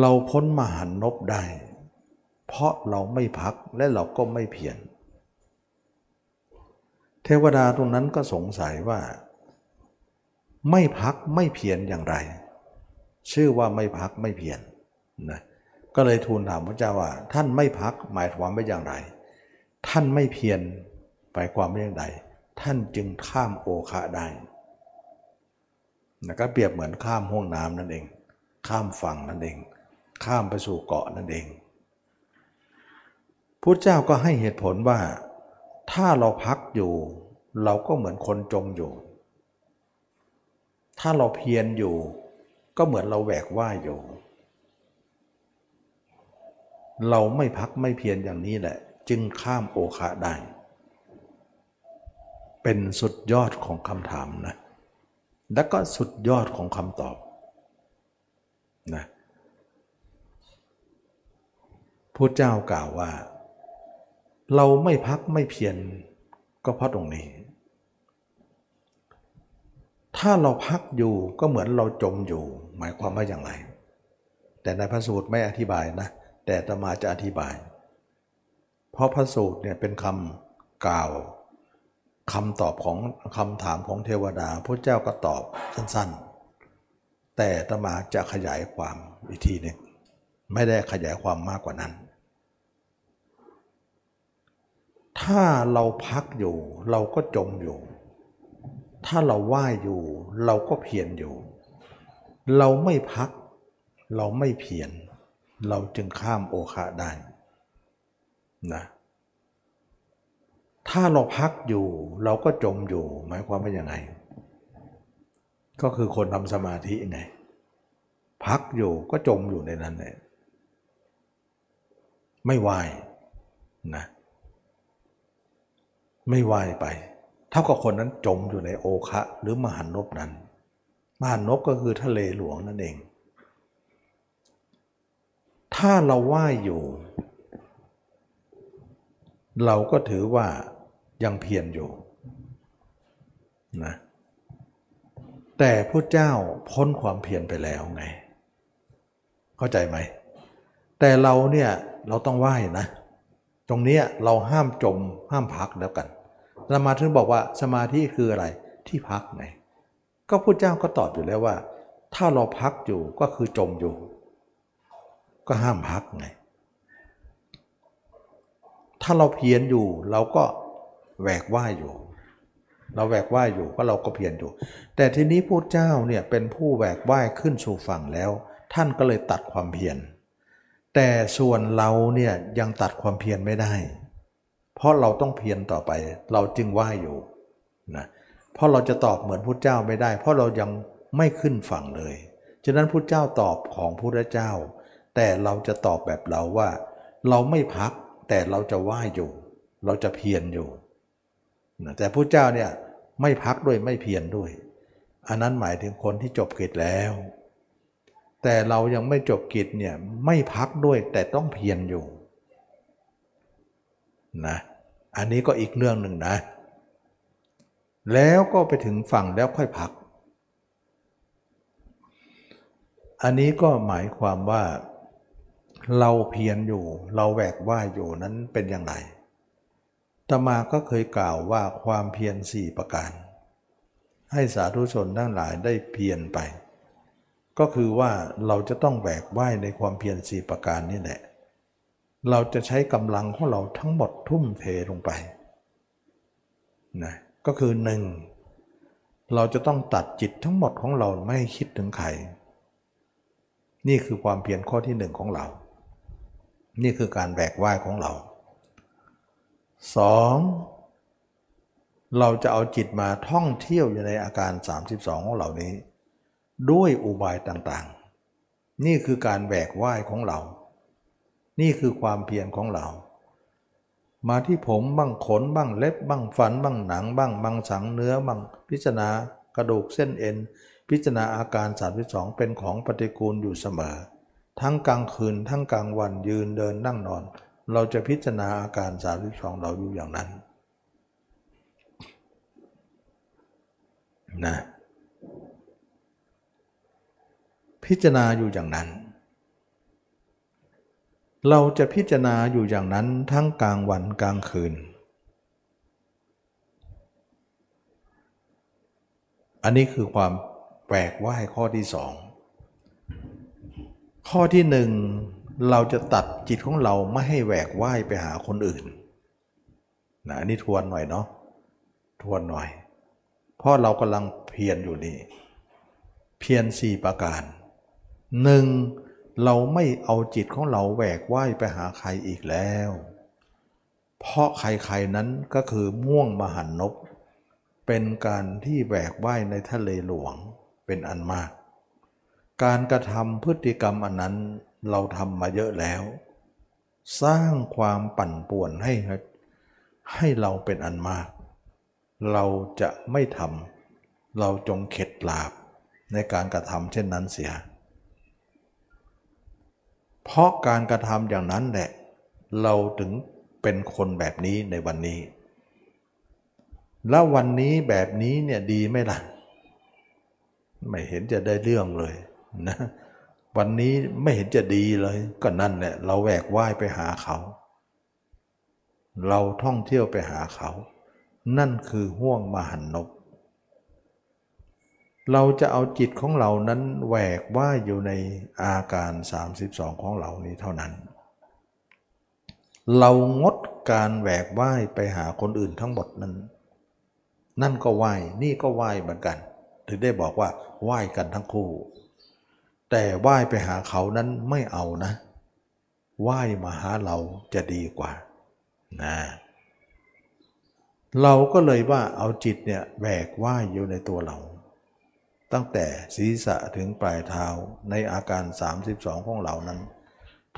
Speaker 1: เราพ้นมหันนบได้ เพราะเราไม่พักและเราก็ไม่เพียรเทวดาตรงนั้นก็สงสัยว่า ไม่พักไม่เพียรอย่างไร ชื่อว่าไม่พักไม่เพียรนะก็เลยทูลถามพระเจ้าว่า ท่านไม่พักหมายความว่าอย่างไร ท่านไม่เพียรไปความว่าอย่างไรท่านจึงข้ามโอคะได้นะก็เปรียบเหมือนข้ามห้วงน้ำนั่นเอง ข้ามฝั่งนั่นเอง ข้ามไปสู่เกาะนั่นเองพุทธเจ้าก็ให้เหตุผลว่า ถ้าเราพักอยู่ เราก็เหมือนคนจมอยู่ ถ้าเราเพียรอยู่ ก็เหมือนเราแหวกว่ายอยู่ เราไม่พักไม่เพียรอย่างนี้แหละ จึงข้ามโอคะได้ เป็นสุดยอดของคำถามนะ และก็สุดยอดของคำตอบนะ พุทธเจ้ากล่าวว่า เราไม่พักไม่เพียรก็เพราะตรงนี้ ถ้าเราพักอยู่ก็เหมือนเราจมอยู่ หมายความว่าอย่างไร แต่ในพระสูตรไม่อธิบายนะ แต่ตมาจะอธิบาย เพราะพระสูตรเนี่ยเป็นคำกล่าวคำตอบของคำถามของเทวดาพระเจ้าก็ตอบสั้นๆ แต่ตมาจะขยายความอีกทีหนึ่งไม่ได้ขยายความมากกว่านั้น ถ้าเราพักอยู่ เราก็จมอยู่ ถ้าเราว่ายอยู่ เราก็เพียรอยู่ เราไม่พัก เราไม่เพียรเราจึงข้ามโอคาได้นะถ้าเราพักอยู่ เราก็จมอยู่ หมายความว่ายังไง ก็คือคนทำสมาธิไงพักอยู่ก็จมอยู่ในนั้นเนี่ยไม่วายนะ ไม่ว่ายไป เท่ากับคนนั้นจมอยู่ในโอคะหรือมหันนบนั้น มหันนบก็คือทะเลหลวงนั่นเอง ถ้าเราว่ายอยู่ เราก็ถือว่ายังเพียรอยู่นะแต่พระเจ้าพ้นความเพียรไปแล้วไง เข้าใจไหม แต่เราเนี่ยเราต้องไหว้นะ ตรงนี้เราห้ามจมห้ามพักแล้วกัน สมาธิบอกว่าสมาธิคืออะไรที่พักไงก็พุทธเจ้าก็ตอบอยู่แล้วว่า ถ้าเราพักอยู่ก็คือจมอยู่ ก็ห้ามพักไงถ้าเราเพียรอยู่เราก็แหวกว่ายอยู่ เราแหวกว่ายอยู่ก็เราก็เพียรอยู่ แต่ทีนี้พุทธเจ้าเนี่ยเป็นผู้แหวกว่ายขึ้นสู่ฝั่งแล้ว ท่านก็เลยตัดความเพียรแต่ส่วนเราเนี่ยยังตัดความเพียรไม่ได้ เพราะเราต้องเพียรต่อไป เราจึงว่าอยู่นะเพราะเราจะตอบเหมือนพุทธเจ้าไม่ได้ เพราะเรายังไม่ขึ้นฝั่งเลยฉะนั้นพุทธเจ้าตอบของพุทธเจ้า แต่เราจะตอบแบบเราว่า เราไม่พักแต่เราจะว่าอยู่ เราจะเพียรอยู่นะแต่พุทธเจ้าเนี่ยไม่พักด้วยไม่เพียรด้วย อันนั้นหมายถึงคนที่จบกิจแล้ว แต่เรายังไม่จบกิจเนี่ยไม่พักด้วยแต่ต้องเพียรอยู่ นะอันนี้ก็อีกเรื่องหนึ่งนะ แล้วก็ไปถึงฝั่งแล้วค่อยพัก อันนี้ก็หมายความว่าเราเพียรอยู่ เราแหวกว่าอยู่นั้นเป็นอย่างไรตมาก็เคยกล่าวว่าความเพียรสี่ประการ ให้สาธุชนทั้งหลายได้เพียรไป ก็คือว่าเราจะต้องแบกว่ายในความเพียรสี่ประการนี่แหละ เราจะใช้กำลังของเราทั้งหมดทุ่มเทลงไปนะก็คือหนึ่งเราจะต้องตัดจิตทั้งหมดของเราไม่คิดถึงใคร นี่คือความเพียรข้อที่หนึ่งของเรา นี่คือการแบกว่ายของเราสองเราจะเอาจิตมาท่องเที่ยวอยู่ในอาการ 32 ของเหล่านี้ ด้วยอุบายต่างๆ นี่คือการแหวกว่ายของเรา นี่คือความเพียรของเรา มาที่ผมบ้างขนบ้างเล็บบ้างฟันบ้างหนังบ้างบางสังเนื้อบ้างพิจารณากระดูกเส้นเอ็น พิจารณาอาการ 32 เป็นของปฏิกูลอยู่เสมอ ทั้งกลางคืนทั้งกลางวันยืนเดินนั่งนอน เราจะพิจารณาอาการ 32 เราอยู่อย่างนั้นนะพิจารณาอยู่อย่างนั้น เราจะพิจารณาอยู่อย่างนั้นทั้งกลางวันกลางคืน อันนี้คือความแหวกว่ายข้อที่สอง ข้อที่หนึ่งเราจะตัดจิตของเราไม่ให้แหวกว่ายไปหาคนอื่นนะอันนี้ทวนหน่อยเนาะทวนหน่อย เพราะเรากำลังเพียรอยู่นี่ เพียรสี่ประการหนึ่ง เราไม่เอาจิตของเราแหวกว่ายไปหาใครอีกแล้ว เพราะใครๆนั้นก็คือม่วงมหันนบเป็นการที่แหวกว่ายในทะเลหลวงเป็นอันมาก การกระทำพฤติกรรมอันนั้นเราทำมาเยอะแล้ว สร้างความปั่นป่วนให้ให้เราเป็นอันมาก เราจะไม่ทำเราจงเข็ดหลาบในการกระทำเช่นนั้นเสีย เพราะการกระทำอย่างนั้นแหละ เราถึงเป็นคนแบบนี้ในวันนี้ แล้ววันนี้แบบนี้เนี่ยดีไหมล่ะ ไม่เห็นจะได้เรื่องเลยนะวันนี้ไม่เห็นจะดีเลย ก็นั่นแหละเราแหวกว่ายไปหาเขา เราท่องเที่ยวไปหาเขา นั่นคือห่วงมหันนบ เราจะเอาจิตของเรานั้นแหวกว่ายอยู่ในอาการ 32 ของเรานี้เท่านั้น เรางดการแหวกว่ายไปหาคนอื่นทั้งหมดนั้น นั่นก็ไหวนี่ก็ไหวเหมือนกัน ถึงได้บอกว่าไหวกันทั้งคู่ แต่ไหวไปหาเขานั้นไม่เอานะไหวมาหาเราจะดีกว่านะเราก็เลยว่าเอาจิตเนี่ยแบกไหว้อยู่ในตัวเรา ตั้งแต่ศีรษะถึงปลายเท้าในอาการ 32 ของเรานั้น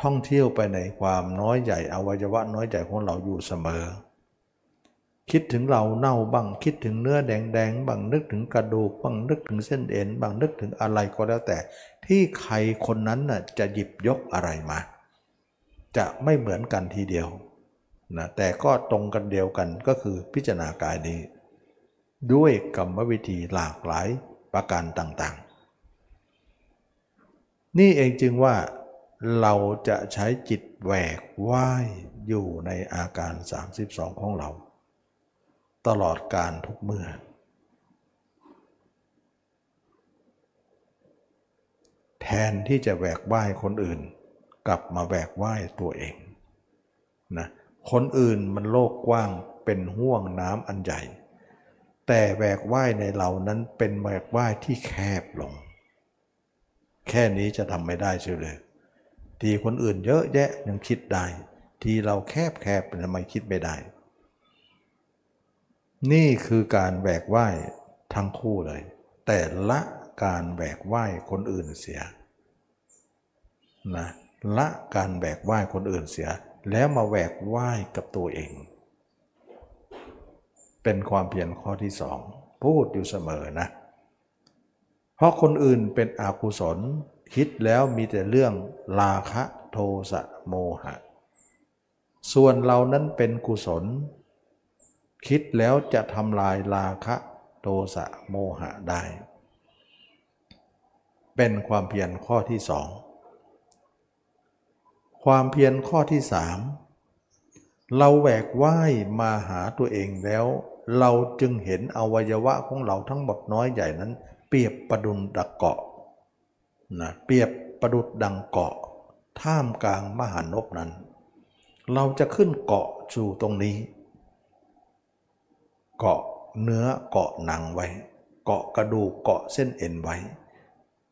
Speaker 1: ท่องเที่ยวไปในความน้อยใหญ่อวัยวะน้อยใหญ่ของเราอยู่เสมอ คิดถึงเราเน่าบ้างคิดถึงเนื้อแดงๆบ้างนึกถึงกระดูกบ้างนึกถึงเส้นเอ็นบ้างนึกถึงอะไรก็แล้วแต่ ที่ใครคนนั้นน่ะจะหยิบยกอะไรมา จะไม่เหมือนกันทีเดียวนะแต่ก็ตรงกันเดียวกันก็คือพิจารณากายนี้ ด้วยกรรมวิธีหลากหลาย ประการต่างๆ นี่เองจึงว่าเราจะใช้จิตแหวกว่ายอยู่ในอาการ 32 ของเรา ตลอดการทุกเมื่อ แทนที่จะแหวกว่ายคนอื่น กลับมาแหวกว่ายตัวเองนะคนอื่นมันโลกกว้างเป็นห่วงน้ำอันใหญ่ แต่แหวกว่ายในเรานั้นเป็นแหวกว่ายที่แคบลง แค่นี้จะทำไม่ได้เชียวเลยทีคนอื่นเยอะแยะยังคิดได้ ทีเราแคบแคบทำไมคิดไม่ได้ นี่คือการแบกไหว้ทั้งคู่เลย แต่ละการแบกไหว้คนอื่นเสียนะละการแบกไหว้คนอื่นเสีย แล้วมาแบกไหว้กับตัวเอง เป็นความเพียรข้อที่สองพูดอยู่เสมอนะ เพราะคนอื่นเป็นอกุศลคิดแล้วมีแต่เรื่องลาคะโทสะโมหะ ส่วนเรานั้นเป็นกุศล คิดแล้วจะทำลายราคะโทสะโมหะได้ เป็นความเพียรข้อที่สองความเพียรข้อที่สามเราแหวกว่ายมาหาตัวเองแล้ว เราจึงเห็นอวัยวะของเราทั้งหมดน้อยใหญ่นั้น เปรียบประดุนดักเกาะนะเปรียบประดุดดังเกาะ ท่ามกลางมหานบนั้น เราจะขึ้นเกาะสู่ตรงนี้ เกาะเนื้อเกาะหนังไว้ เกาะกระดูกเกาะเส้นเอ็นไว้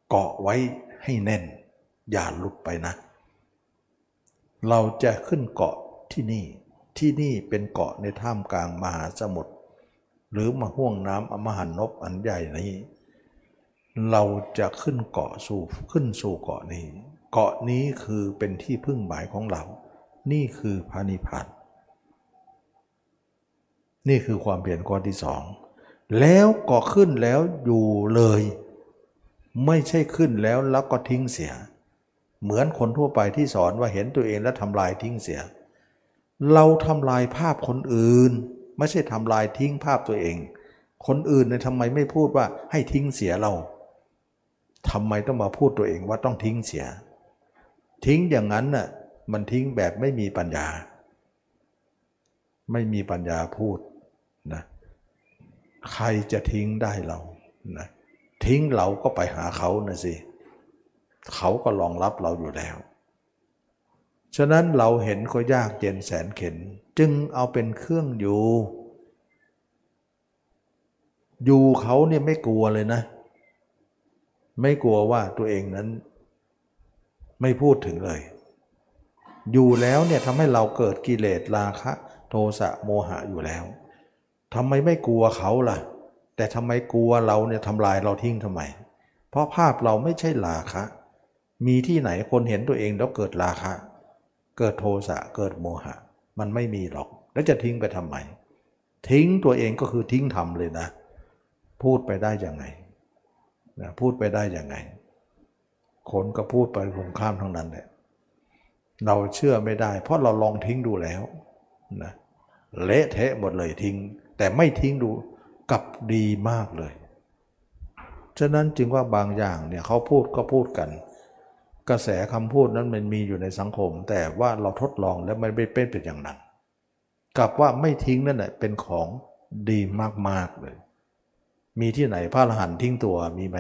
Speaker 1: เกาะไว้ให้แน่น อย่าหลุดไปนะ เราจะขึ้นเกาะที่นี่ที่นี่เป็นเกาะในท่ามกลางมหาสมุทร หรือมาห่วงน้ำอมหันนบอันใหญ่นี้ เราจะขึ้นเกาะสู่ขึ้นสู่เกาะนี้ เกาะนี้คือเป็นที่พึ่งหมายของเรา นี่คือพระนิพพานนี่คือความเปลี่ยนข้อที่สองแล้วก็ขึ้นแล้วอยู่เลย ไม่ใช่ขึ้นแล้วแล้วก็ทิ้งเสีย เหมือนคนทั่วไปที่สอนว่าเห็นตัวเองแล้วทำลายทิ้งเสีย เราทำลายภาพคนอื่น ไม่ใช่ทำลายทิ้งภาพตัวเอง คนอื่นเนี่ยทำไมไม่พูดว่าให้ทิ้งเสียเราทำไมต้องมาพูดตัวเองว่าต้องทิ้งเสีย ทิ้งอย่างนั้นน่ะมันทิ้งแบบไม่มีปัญญา ไม่มีปัญญาพูดนะใครจะทิ้งได้เรานะทิ้งเราก็ไปหาเขานะสิเขาก็รองรับเราอยู่แล้ว ฉะนั้นเราเห็นก็ยากเย็นแสนเข็น จึงเอาเป็นเครื่องอยู่ อยู่เขาเนี่ยไม่กลัวเลยนะ ไม่กลัวว่าตัวเองนั้น ไม่พูดถึงเลย อยู่แล้วเนี่ยทำให้เราเกิดกิเลสราคะ โทสะโมหะอยู่แล้วทำไมไม่กลัวเขาล่ะ แต่ทำไมกลัวเราเนี่ยทำลายเราทิ้งทำไม เพราะภาพเราไม่ใช่ราคะ มีที่ไหนคนเห็นตัวเองแล้วเกิดราคะ เกิดโทสะเกิดโมหะ มันไม่มีหรอก แล้วจะทิ้งไปทำไม ทิ้งตัวเองก็คือทิ้งทำเลยนะ พูดไปได้ยังไงนะพูดไปได้ยังไง คนก็พูดไปตรงข้ามทั้งนั้นแหละเราเชื่อไม่ได้ เพราะเราลองทิ้งดูแล้วนะเละเทะหมดเลยทิ้ง แต่ไม่ทิ้งดูกับดีมากเลย ฉะนั้นจึงว่าบางอย่างเนี่ยเขาพูดก็พูดกัน กระแสคำพูดนั้นมันมีอยู่ในสังคม แต่ว่าเราทดลองแล้วมันไม่เป็นเป็นอย่างนั้นกลับว่าไม่ทิ้งนั่นแหละเป็นของดีมากๆเลย มีที่ไหนพระอรหันต์ทิ้งตัวมีไหม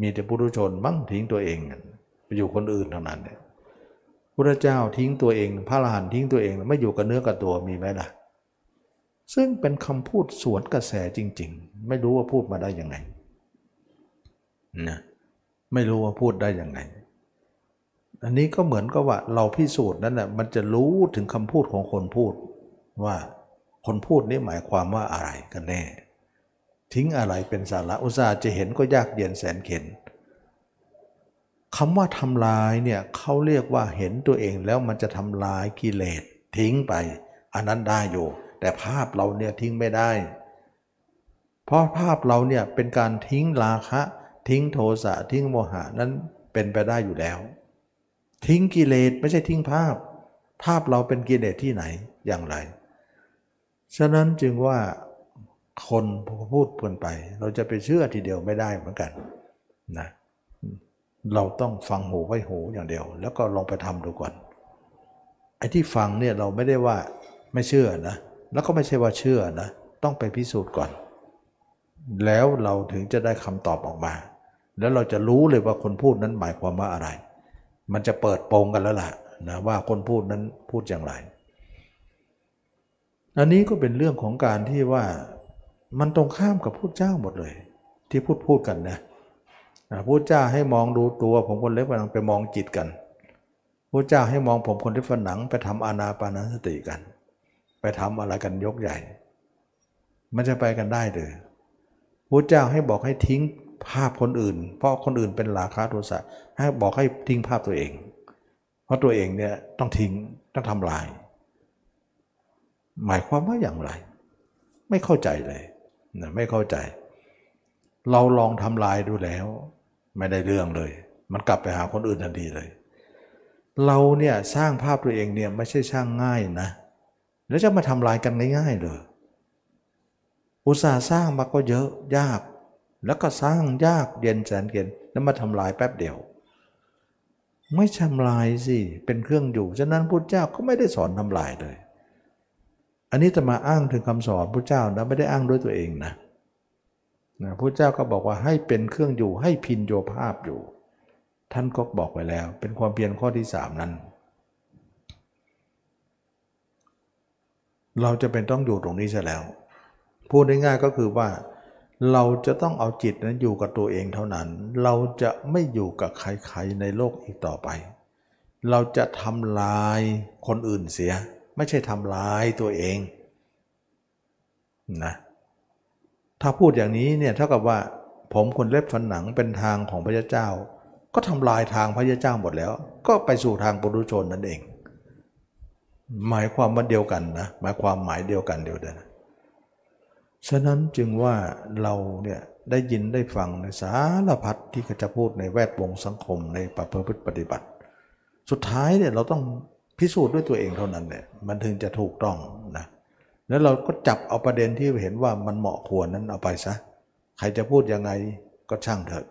Speaker 1: มีแต่ปุถุชนมั่งทิ้งตัวเองไปอยู่คนอื่นเท่านั้นเนี่ยพระเจ้าทิ้งตัวเอง พระอรหันต์ทิ้งตัวเองไม่อยู่กับเนื้อกับตัวมีไหมล่ะ ซึ่งเป็นคำพูดสวนกระแสจริง ๆ ไม่รู้ว่าพูดมาได้ยังไงนะ ไม่รู้ว่าพูดได้ยังไง อันนี้ก็เหมือนกับว่าเราพิสูจน์นั่นแหละมันจะรู้ถึงคำพูดของคนพูดว่าคนพูดนี่หมายความว่าอะไรกันแน่ ทิ้งอะไรเป็นสาระอุตส่าห์จะเห็นก็ยากเย็นแสนเข็นคำว่าทำลายเนี่ยเขาเรียกว่าเห็นตัวเองแล้วมันจะทำลายกิเลสทิ้งไป อันนั้นได้อยู่ แต่ภาพเราเนี่ยทิ้งไม่ได้ เพราะภาพเราเนี่ยเป็นการทิ้งราคะ ทิ้งโทสะทิ้งโมหะนั้นเป็นไปได้อยู่แล้ว ทิ้งกิเลสไม่ใช่ทิ้งภาพ ภาพเราเป็นกิเลสที่ไหนอย่างไร ฉะนั้นจึงว่าคนพูดเพื่อนไป เราจะไปเชื่อทีเดียวไม่ได้เหมือนกันนะเราต้องฟังหูไว้หูอย่างเดียว แล้วก็ลองไปทำดูก่อนไอ้ที่ฟังเนี่ยเราไม่ได้ว่าไม่เชื่อนะแล้วก็ไม่ใช่ว่าเชื่อนะต้องไปพิสูจน์ก่อน แล้วเราถึงจะได้คำตอบออกมา แล้วเราจะรู้เลยว่าคนพูดนั้นหมายความว่าอะไร มันจะเปิดโปงกันแล้วล่ะนะว่าคนพูดนั้นพูดอย่างไร อันนี้ก็เป็นเรื่องของการที่ว่ามันตรงข้ามกับพูดเจ้าหมดเลย ที่พูดพูดกันนะพระเจ้าให้มองดูตัวผมคนเล็กผนังไปมองจิตกันพระเจ้าให้มองผมคนเล็กผนังไปทำอานาปานสติกัน ไปทำอะไรกันยกใหญ่ มันจะไปกันได้หรือพระเจ้าให้บอกให้ทิ้ง ภาพคนอื่น เพราะคนอื่นเป็นราคาโทสะให้บอกให้ทิ้งภาพตัวเอง เพราะตัวเองเนี่ยต้องทิ้งต้องทำลาย หมายความว่าอย่างไร ไม่เข้าใจเลยนะไม่เข้าใจ เราลองทำลายดูแล้ว ไม่ได้เรื่องเลย มันกลับไปหาคนอื่นทันทีเลย เราเนี่ยสร้างภาพตัวเองเนี่ยไม่ใช่สร้างง่ายนะ แล้วจะมาทำลายกันง่ายๆเลยอุตสาห์สร้างมาก็เยอะยาก แล้วก็สร้างยากเย็นแสนเย็นแล้วมาทำลายแป๊บเดียว ไม่ทำลายสิเป็นเครื่องอยู่ ฉะนั้นพุทธเจ้าก็ไม่ได้สอนทำลายเลย อันนี้จะมาอ้างถึงคำสอนพุทธเจ้านะไม่ได้อ้างด้วยตัวเองนะนะพระเจ้าก็บอกว่าให้เป็นเครื่องอยู่ให้พินโยภาพอยู่ ท่านก็บอกไว้แล้ว เป็นความเพียรข้อที่สามนั้น เราจะเป็นต้องอยู่ตรงนี้ใช่แล้ว พูดง่ายๆก็คือว่า เราจะต้องเอาจิตนั้นอยู่กับตัวเองเท่านั้น เราจะไม่อยู่กับใครๆในโลกอีกต่อไป เราจะทำลายคนอื่นเสีย ไม่ใช่ทำลายตัวเองนะถ้าพูดอย่างนี้เนี่ยเท่ากับว่าผมคนเล็บฟันหนังเป็นทางของพระเจ้า ก็ทำลายทางพระเจ้าหมดแล้ว ก็ไปสู่ทางปุถุชนนั่นเอง หมายความว่าเดียวกันนะหมายความหมายเดียวกันเดียวกัน ฉะนั้นจึงว่าเราเนี่ยได้ยินได้ฟังในสารพัดที่จะพูดในแวดวงสังคมในประพฤติปฏิบัติ สุดท้ายเนี่ยเราต้องพิสูจน์ด้วยตัวเองเท่านั้นแหละมันถึงจะถูกต้องนะแล้วเราก็จับเอาประเด็นที่เห็นว่ามันเหมาะควรนั้นเอาไปซะใครจะพูดยังไงก็ช่างเถอะ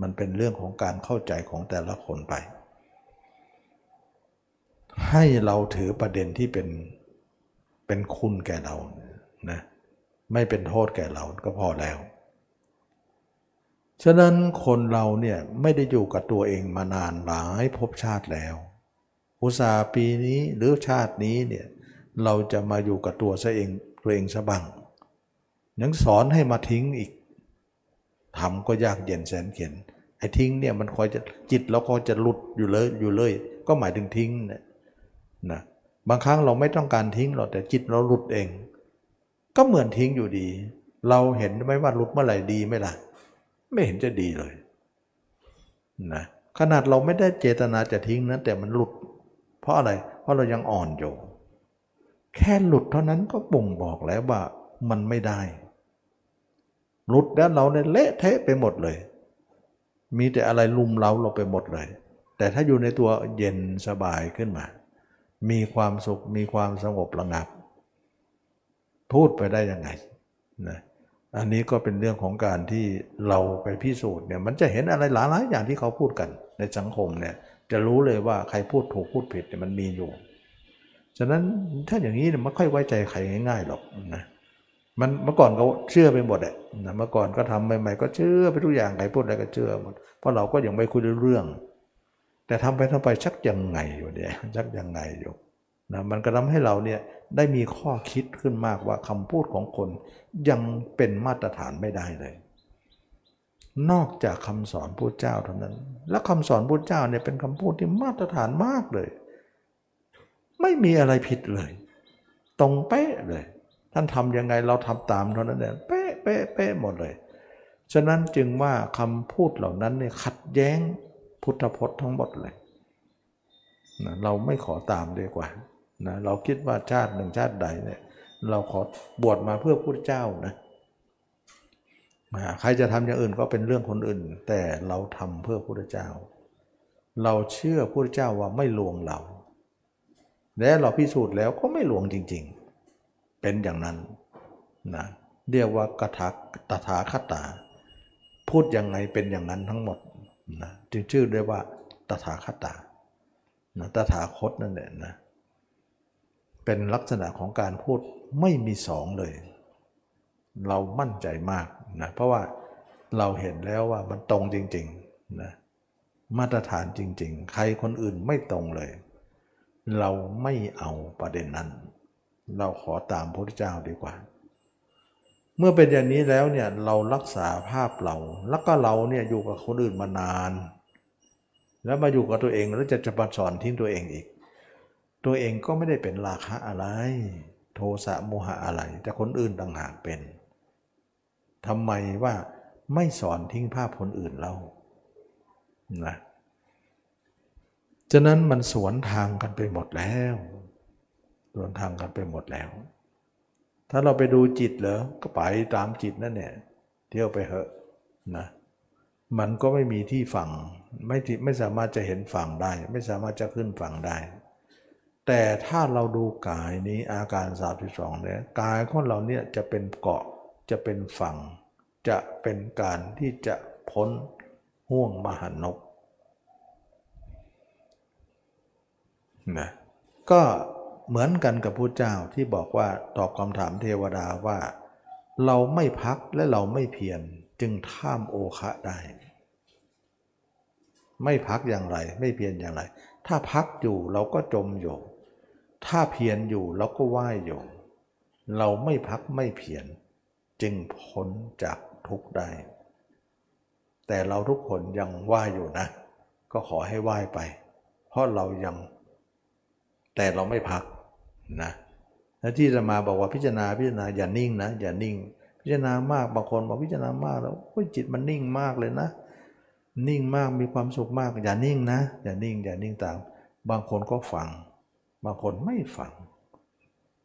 Speaker 1: มันเป็นเรื่องของการเข้าใจของแต่ละคนไป ให้เราถือประเด็นที่เป็นเป็นคุณแก่เรานะ ไม่เป็นโทษแก่เราก็พอแล้ว ฉะนั้นคนเราเนี่ยไม่ได้อยู่กับตัวเองมานานหลายภพชาติแล้ว อุตสาปีนี้หรือชาตินี้เนี่ยเราจะมาอยู่กับตัวซะเองตัวเองซะบ้างยังสอนให้มาทิ้งอีกทำก็ยากเย็นแสนเข็นไอ้ทิ้งเนี่ยมันคอยจะจิตเราก็จะหลุดอยู่เลยอยู่เลย ก็หมายถึงทิ้งนะนะบางครั้งเราไม่ต้องการทิ้งหรอกแต่จิตเราหลุดเอง ก็เหมือนทิ้งอยู่ดี เราเห็นไหมว่าหลุดเมื่อไหร่ดีไหมล่ะ ไม่เห็นจะดีเลยนะขนาดเราไม่ได้เจตนาจะทิ้งนะแต่มันหลุด เพราะอะไร เพราะเรายังอ่อนอยู่ แค่หลุดเท่านั้นก็บ่งบอกแล้วว่ามันไม่ได้ หลุดแล้วเราเนี่ยเละเทะไปหมดเลย มีแต่อะไรลุมเล้าเราไปหมดเลย แต่ถ้าอยู่ในตัวเย็นสบายขึ้นมา มีความสุขมีความสงบระงับ พูดไปได้ยังไงนะอันนี้ก็เป็นเรื่องของการที่เราไปพิสูจน์เนี่ยมันจะเห็นอะไรหลายๆอย่างที่เขาพูดกันในสังคมเนี่ยจะรู้เลยว่าใครพูดถูกพูดผิดเนี่ยมันมีอยู่ ฉะนั้นถ้าอย่างนี้เนี่ยไม่ค่อยไว้ใจใครง่ายๆหรอกนะมันเมื่อก่อนเขาเชื่อไปหมดแหละนะเมื่อก่อนก็ทำใหม่ๆก็เชื่อไปทุกอย่างใครพูดอะไรก็เชื่อหมดเพราะเราก็ยังไม่คุยเรื่อง แต่ทำไปทำไปชักยังไงอยู่เนี่ยชักยังไงอยู่ นะมันก็ทำให้เราเนี่ยได้มีข้อคิดขึ้นมากว่าคำพูดของคนยังเป็นมาตรฐานไม่ได้เลย นอกจากคำสอนพระเจ้าเท่านั้น และคำสอนพระเจ้าเนี่ยเป็นคำพูดที่มาตรฐานมากเลย ไม่มีอะไรผิดเลย ตรงเป๊ะเลย ท่านทำยังไงเราทำตามเท่านั้นเองเป๊ะเป๊ะเป๊ะหมดเลย ฉะนั้นจึงว่าคำพูดเหล่านั้นเนี่ยขัดแย้งพุทธพจน์ทั้งหมดเลยนะเราไม่ขอตามดีกว่า นะเราคิดว่าชาติหนึ่งชาติใดเนี่ยเราขอบวชมาเพื่อพุทธเจ้านะใครจะทำอย่างอื่นก็เป็นเรื่องคนอื่น แต่เราทำเพื่อพุทธเจ้า เราเชื่อพุทธเจ้าว่าไม่ลวงเรา และเราพิสูจน์แล้วก็ไม่หลวงจริง ๆ เป็นอย่างนั้นนะเรียกว่ากถาตถาคตา พูดยังไงเป็นอย่างนั้นทั้งหมดนะจึงชื่อเรียกว่าตถาคตานะตถาคตนั่นแหละนะ เป็นลักษณะของการพูดไม่มีสองเลย เรามั่นใจมากนะเพราะว่าเราเห็นแล้วว่ามันตรงจริงๆนะมาตรฐานจริง ๆ ใครคนอื่นไม่ตรงเลย เราไม่เอาประเด็นนั้น เราขอตามพระพุทธเจ้าดีกว่า เมื่อเป็นอย่างนี้แล้วเนี่ยเรารักษาภาพเรา แล้วก็เราเนี่ยอยู่กับคนอื่นมานาน แล้วมาอยู่กับตัวเองแล้วจะจะมาสอนทิ้งตัวเองอีก ตัวเองก็ไม่ได้เป็นราคะอะไร โทสะโมหะอะไร แต่คนอื่นต่างหากเป็นทำไมว่าไม่สอนทิ้งภาพคนอื่นเรานะฉะนั้นมันสวนทางกันไปหมดแล้ว สวนทางกันไปหมดแล้ว ถ้าเราไปดูจิตเหรอ ก็ไปตามจิตนั่นเนี่ย เที่ยวไปเหอะนะ มันก็ไม่มีที่ฝั่ง ไม่ไม่สามารถจะเห็นฝั่งได้ ไม่สามารถจะขึ้นฝั่งได้ แต่ถ้าเราดูกายนี้อาการสาสิบสองเนี่ยกายของเราเนี่ยจะเป็นเกาะจะเป็นฝั่ง จะเป็นการที่จะพ้นห่วงมหันนกนะก็เหมือนกันกับพระเจ้าที่บอกว่าตอบคำถามเทวดาว่า เราไม่พักและเราไม่เพียรจึงท่ามโอคะได้ ไม่พักอย่างไร ไม่เพียรอย่างไร ถ้าพักอยู่เราก็จมอยู่ ถ้าเพียรอยู่เราก็ว่ายอยู่ เราไม่พักไม่เพียรจึงพ้นจากทุกข์ได้ แต่เราทุกคนยังว่ายอยู่นะ ก็ขอให้ว่ายไป เพราะเรายัง แต่เราไม่พักนะแล้วที่จะมาบอกว่าพิจารณาพิจารณาอย่านิ่งนะ อย่านิ่ง พิจารณามากบางคนบอกพิจารณามากแล้วจิตมันนิ่งมากเลยนะ นิ่งมากมีความสุขมาก อย่านิ่งนะ อย่านิ่ง อย่านิ่งตาม บางคนก็ฟัง บางคนไม่ฟัง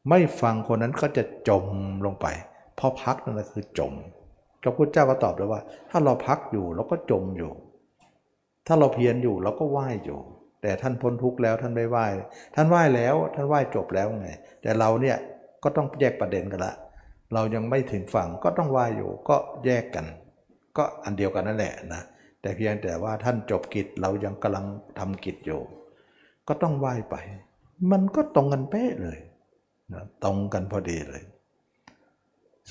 Speaker 1: ไม่ฟังคนนั้นก็จะจมลงไป เพราะพักนั่นคือจมพระพุทธเจ้าก็ตอบเลยว่า ถ้าเราพักอยู่เราก็จมอยู่ ถ้าเราเพียรอยู่เราก็ว่ายอยู่ แต่ท่านพ้นทุกข์แล้วท่านไม่ไหว้ท่านไหว้แล้วท่านไหว้จบแล้วไง แต่เราเนี่ยก็ต้องแยกประเด็นกันละ เรายังไม่ถึงฝั่งก็ต้องไหว้อยู่ก็แยกกัน ก็อันเดียวกันนั่นแหละนะแต่เพียงแต่ว่าท่านจบกิจเรายังกำลังทำกิจอยู่ ก็ต้องไหว้ไป มันก็ตรงกันเป๊ะเลยนะตรงกันพอดีเลย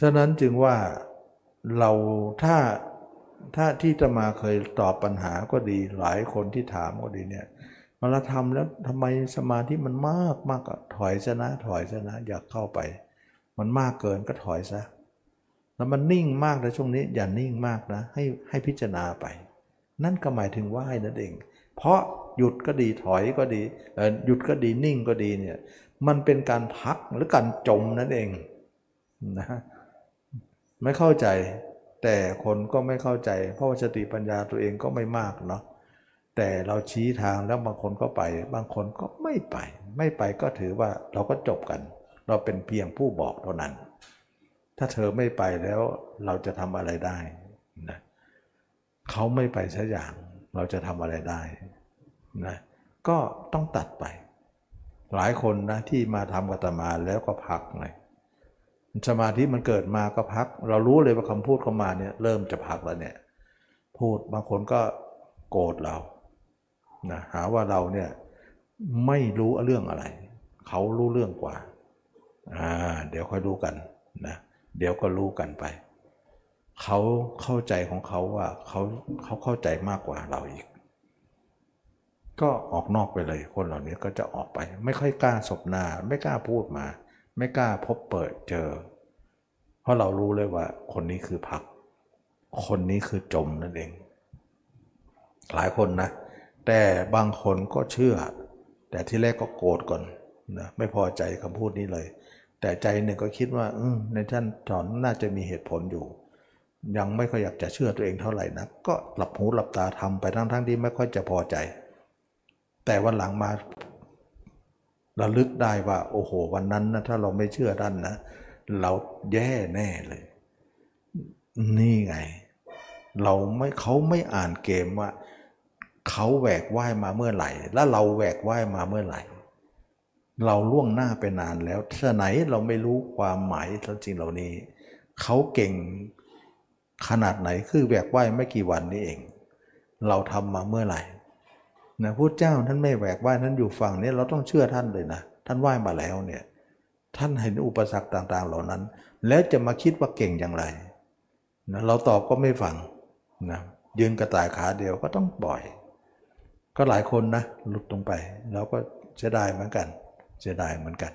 Speaker 1: ฉะนั้นจึงว่าเราถ้าถ้าที่จะมาเคยตอบปัญหาก็ดีหลายคนที่ถามก็ดีเนี่ยเวลาทำแล้วทำไมสมาธิมันมากมากอะถอยซะนะถอยซะนะอยากเข้าไป มันมากเกินก็ถอยซะแล้วมันนิ่งมากนช่วงนี้อย่านิ่งมากนะให้ให้พิจารณาไป นั่นก็หมายถึงว่าให้นั่นเอง เพราะ หยุดก็ดีถอยก็ดีหยุดก็ดีนิ่งก็ดีเนี่ยมันเป็นการพักหรือการจมนั่นเองนะไม่เข้าใจ แต่คนก็ไม่เข้าใจ เพราะว่าสติปัญญาตัวเองก็ไม่มากเนาะแต่เราชี้ทางแล้วบางคนก็ไป บางคนก็ไม่ไป ไม่ไปก็ถือว่าเราก็จบกัน เราเป็นเพียงผู้บอกเท่านั้น ถ้าเธอไม่ไปแล้วเราจะทำอะไรได้นะเขาไม่ไปสักอย่างเราจะทำอะไรได้ นะก็ต้องตัดไป หลายคนนะที่มาทำกัตมาแล้วก็พักไงสมาธิมันเกิดมาก็พัก เรารู้เลยว่าคำพูดเข้ามาเนี่ยเริ่มจะพักแล้วเนี่ย พูดบางคนก็โกรธเรานะหาว่าเราเนี่ยไม่รู้เรื่องอะไร เขารู้เรื่องกว่าอ่าเดี๋ยวค่อยรู้กันนะเดี๋ยวก็รู้กันไป เขาเข้าใจของเขาว่าเขาเขาเข้าใจมากกว่าเราอีก ก็ออกนอกไปเลย คนเหล่านี้ก็จะออกไป ไม่ค่อยกล้าสบหน้า ไม่กล้าพูดมา ไม่กล้าพบเปิดเจอ เพราะเรารู้เลยว่า คนนี้คือพัก คนนี้คือจมนั่นเอง หลายคนนะ แต่บางคนก็เชื่อ แต่ที่แรกก็โกรธก่อนนะไม่พอใจคำพูดนี้เลย แต่ใจหนึ่งก็คิดว่าอในท่านสอนน่าจะมีเหตุผลอยู่ ยังไม่ค่อยอยากจะเชื่อตัวเองเท่าไหร่นะก็หลับหูหลับตาทำไปทั้งๆทที่ไม่ค่อยจะพอใจ แต่วันหลังมาระลึกได้ว่า โอ้โห วันนั้นนะถ้าเราไม่เชื่อท่านนะเราแย่แน่เลย นี่ไง เราไม่เขาไม่อ่านเกมว่าเขาแหวกว่ายมาเมื่อไหร่ แล้วเราแหวกว่ายมาเมื่อไหร่ เราล่วงหน้าไปนานแล้วท่ไหนเราไม่รู้ความหมายแท้จริงเหล่านี้ เขาเก่งขนาดไหนคือแหวกว่ายไม่กี่วันนี้เอง เราทำมาเมื่อไหร่ นะพุทธเจ้าท่านไม่แหวกว่ายท่านอยู่ฝั่งนี้เราต้องเชื่อท่านเลยนะท่านว่ายมาแล้วเนี่ยท่านเห็นอุปสรรคต่างๆ เหล่านั้น แล้วจะมาคิดว่าเก่งอย่างไรนะเราตอบก็ไม่ฟังนะยืนกระต่ายขาเดียวก็ต้องปล่อย ก็หลายคนนะหลุดลงไปเราก็เสียดายเหมือนกันเสียดายเหมือนกัน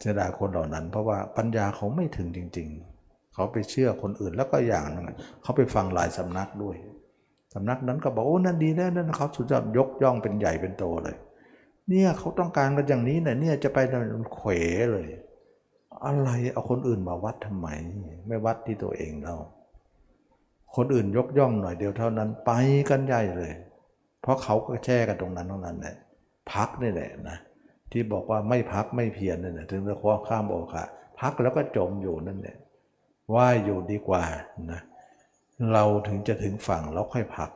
Speaker 1: เสียดายคนเหล่านั้น เพราะว่าปัญญาเขาไม่ถึงจริง ๆ เขาไปเชื่อคนอื่นแล้วก็อย่างนึงเขาไปฟังหลายสำนักด้วย สำนักนั้นก็บอกโอ้นั่นดีแล้วนั่นเขาสุดยอดยกย่องเป็นใหญ่เป็นโตเลย เนี่ยเขาต้องการกันอย่างนี้เนะเนี่ยจะไปเขวเลย อะไรเอาคนอื่นมาวัดทำไม ไม่วัดที่ตัวเองเรา คนอื่นยกย่องหน่อยเดียวเท่านั้นไปกันใหญ่เลย เพราะเขาก็แช่กันตรงนั้นตรงนั้นแหละพักนี่แหละนะที่บอกว่าไม่พักไม่เพียรนั่นแหละถึงจะคว้าข้ามโอคะพักแล้วก็จมอยู่นั่นแหละว่ายอยู่ดีกว่านะเเราถึงจะถึงฝั่งแล้วค่อยพัก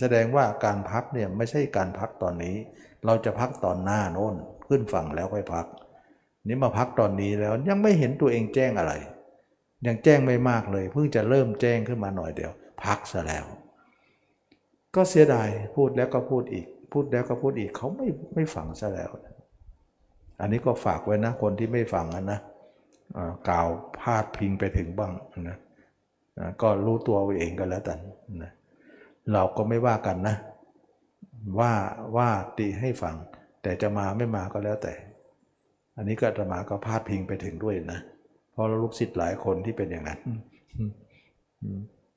Speaker 1: แสดงว่าการพักเนี่ยไม่ใช่การพักตอนนี้ เราจะพักตอนหน้าโน้นขึ้นฝั่งแล้วค่อยพัก นี่มาพักตอนนี้แล้วยังไม่เห็นตัวเองแจ้งอะไร ยังแจ้งไม่มากเลยเพิ่งจะเริ่มแจ้งขึ้นมาหน่อยเดียว พักซะแล้ว ก็เสียดายพูดแล้วก็พูดอีก พูดแล้วก็พูดอีกเขาไม่ไม่ฟังซะแล้ว อันนี้ก็ฝากไว้นะคนที่ไม่ฟังนะกล่าวพาดพิงไปถึงบ้างนะ ก็รู้ตัวเองก็แล้วกันนะเราก็ไม่ว่ากันนะ ว่าว่าตีให้ฟัง แต่จะมาไม่มาก็แล้วแต่ อันนี้ก็จะมาก็พาดพิงไปถึงด้วยนะ เพราะลูกศิษย์หลายคนที่เป็นอย่างนั้น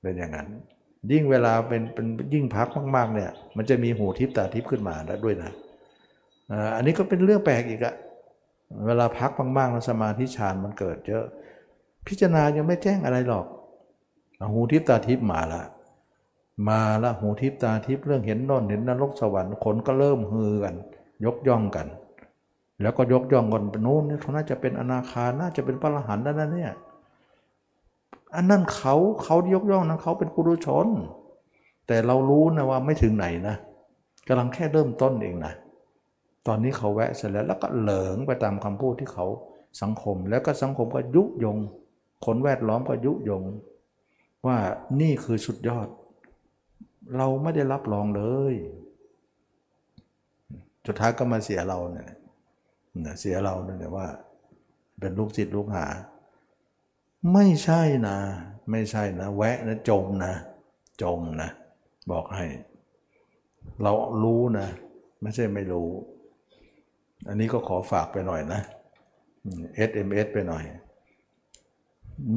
Speaker 1: เป็นอย่างนั้น ยิ่งเวลาเป็นเป็นยิ่งพักมากๆเนี่ย มันจะมีหูทิพตาทิพขึ้นมาแล้วด้วยนะอันนี้ก็เป็นเรื่องแปลกอีกอะเวลาพักมากๆแล้วสมาธิฌานมันเกิดเยอะ พิจารณายังไม่แจ้งอะไรหรอก หูทิพตาทิพมาละ มาละหูทิพตาทิพเรื่องเห็นนอนเห็นนรกสวรรค์คนก็เริ่มฮือกัน ยกย่องกัน แล้วก็ยกย่องกันไปโน้นนี่เขาน่าจะเป็นอนาคาน่าจะเป็นพระอรหันต์แล้วนเนี่ยอันนั้นเขาเขายกย่องนะเขาเป็นปุรุชน แต่เรารู้นะว่าไม่ถึงไหนนะกำลังแค่เริ่มต้นเองนะตอนนี้เขาแวะเสร็จแล้วแล้วก็เหลิงไปตามคำพูดที่เขาสังคม แล้วก็สังคมก็ยุยงคนแวดล้อมก็ยุยง ว่านี่คือสุดยอด เราไม่ได้รับรองเลยสุดท้ายก็มาเสียเราเนี่ยเสียเราเนี่ยว่า เป็นลูกศิษย์ลูกหา ไม่ใช่นะ ไม่ใช่นะ แวะนะจมนะ จมนะ บอกให้ เรารู้นะ ไม่ใช่ไม่รู้ อันนี้ก็ขอฝากไปหน่อยนะ SMS ไปหน่อย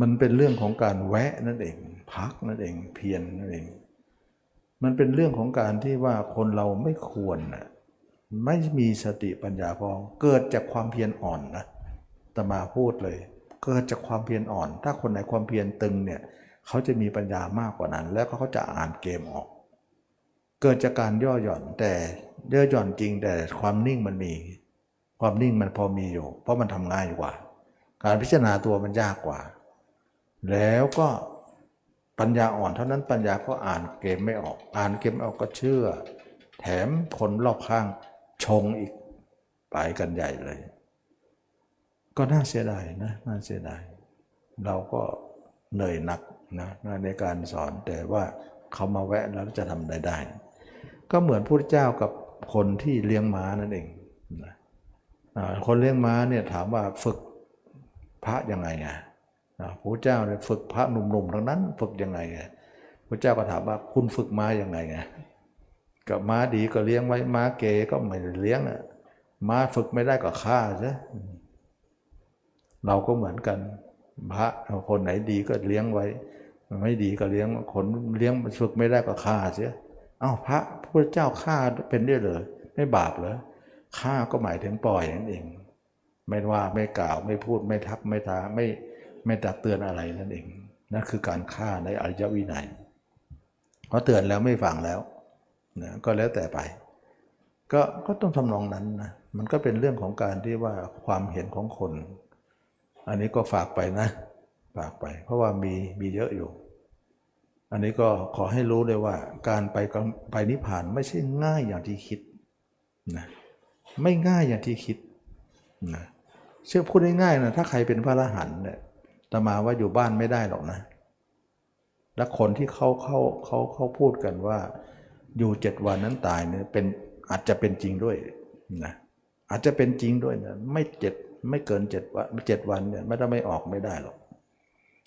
Speaker 1: มันเป็นเรื่องของการแวะนั่นเอง พักนั่นเองเพียรนนั่นเอง มันเป็นเรื่องของการที่ว่าคนเราไม่ควรนะไม่มีสติปัญญาพอเกิดจากความเพียรอ่อนนะตมาพูดเลย เกิดจากความเพียรอ่อน ถ้าคนไหนความเพียรตึงเนี่ยเขาจะมีปัญญามากกว่านั้น แล้วเขาจะอ่านเกมออก เกิดจากการย่อหย่อนแต่ย่อหย่อนจริงแต่ความนิ่งมันมี ความนิ่งมันพอมีอยู่ เพราะมันทำง่ายกว่า การพิจารณาตัวมันยากกว่า แล้วก็ ปัญญาอ่อนเท่านั้นปัญญาก็อ่านเกมไม่ออก อ่านเกมไม่ออกก็เชื่อ แถมคนรอบข้างชงอีกไปกันใหญ่เลย ก็น่าเสียดายนะน่าเสียดายเราก็เหนื่อยหนักนะในการสอนแต่ว่าเขามาแวะแล้วจะทำได้ได้ ก็เหมือนพระเจ้ากับคนที่เลี้ยงม้านั่นเองนะคนเลี้ยงม้าเนี่ยถามว่าฝึกพระยังไงอะ พระเจ้าเนี่ยฝึกพระหนุ่มๆทั้งนั้น ฝึกยังไงอะพระเจ้าก็ถามว่าคุณฝึกม้ายังไงอะกับม้าดีก็เลี้ยงไว้ม้าเกก็ไม่เลี้ยงอะม้าฝึกไม่ได้ก็ฆ่าซะเราก็เหมือนกันพระคนไหนดีก็เลี้ยงไว้ ไม่ดีก็เลี้ยงคนเลี้ยงฝึกไม่ได้ก็ฆ่าเสียอ้าวพระพระเจ้าฆ่าเป็นได้เลยไม่บาปเหรอฆ่าก็หมายถึงปล่อยนั่นเอง ไม่ว่าไม่กล่าวไม่พูดไม่ทักไม่ท้าไม่ ไม่ตักเตือนอะไรนั่นเองนั่นคือการฆ่าในอริยวินัยเพราะเตือนแล้วไม่ฟังแล้วนะก็แล้วแต่ไป ก็ก็ต้องทำนองนั้นนะมันก็เป็นเรื่องของการที่ว่าความเห็นของคน อันนี้ก็ฝากไปนะ ฝากไป เพราะว่ามีมีเยอะอยู่ อันนี้ก็ขอให้รู้เลยว่า การไปไปนิพพานไม่ใช่ง่ายอย่างที่คิดนะไม่ง่ายอย่างที่คิดนะเชื่อพูดง่ายๆนะถ้าใครเป็นพระอรหันต์เนี่ย ตมาว่าอยู่บ้านไม่ได้หรอกนะ และคนที่เขาเขาเขาเขาพูดกันว่า อยู่เจ็ดวันนั้นตายเนี่ยเป็นอาจจะเป็นจริงด้วยนะอาจจะเป็นจริงด้วยนะไม่เจ็ดไม่เกินเจ็ดวันเจ็ดวันเนี่ยไม่ได้ไม่ออกไม่ได้หรอก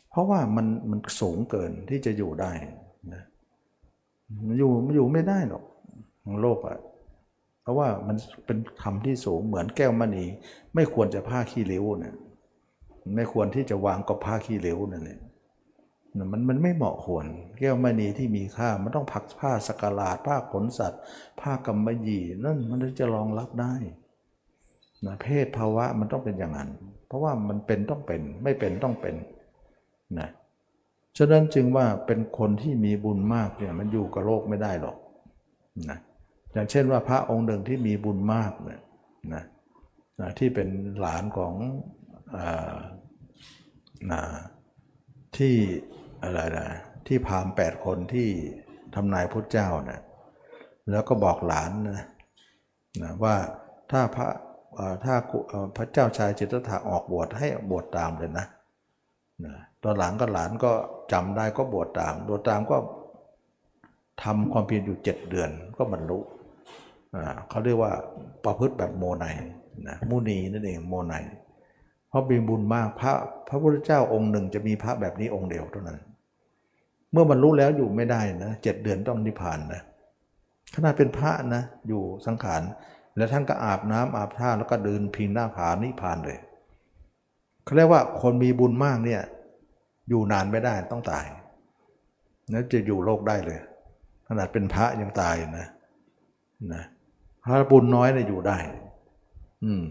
Speaker 1: เพราะว่ามันมันสูงเกินที่จะอยู่ได้นะอยู่อยู่ไม่ได้หรอกโลกอะเพราะว่ามันเป็นธรรมที่สูงเหมือนแก้วมณี ไม่ควรจะผ้าขี้ริ้วเนี่ย ไม่ควรที่จะวางกับผ้าขี้ริ้วนั่นเองมันมันไม่เหมาะควร แก้วมณีที่มีค่ามันต้องผักผ้าสกลาดผ้าขนสัตว์ ผ้ากำมะหยี่นั่นมันจะรองรับได้นะเพศภาวะมันต้องเป็นอย่างนั้น เพราะว่ามันเป็นต้องเป็นไม่เป็นต้องเป็นนะฉะนั้นจึงว่าเป็นคนที่มีบุญมากเนี่ยมันอยู่กับโลกไม่ได้หรอกนะอย่างเช่นว่าพระองค์หนึ่งที่มีบุญมากเนี่ยนะนะที่เป็นหลานของ นะที่อะไรนะที่พามแปดคนที่ทำนายพุทธเจ้านะแล้วก็บอกหลานนะนะว่าถ้าพระถ้าพระเจ้าชายจิตตถะออกบวชให้บวชตามเลยนะนะตอนหลังก็หลานก็จำได้ก็บวชตามบวชตามก็ทำความเพียรอยู่เจ็ดเดือนก็บรรลุเขาเรียกว่าประพฤติแบบโมไนนะมุนีนั่นเองโมไน เพราะมีบุญมากพระพระพุทธเจ้าองค์หนึ่งจะมีพระแบบนี้องค์เดียวเท่านั้น เมื่อบรรลุแล้วอยู่ไม่ได้นะเจ็ดเดือนต้องนิพพานนะขนาดเป็นพระนะอยู่สังขารแล้วท่านก็อาบน้ำอาบท่าแล้วก็เดินพิงหน้าผานิพพานเลยเขาเรียกว่าคนมีบุญมากเนี่ยอยู่นานไม่ได้ต้องตายแล้วจะอยู่โลกได้เลย ขนาดเป็นพระยังตายนะนะพระบุญน้อยเนี่ยอยู่ได้ อืม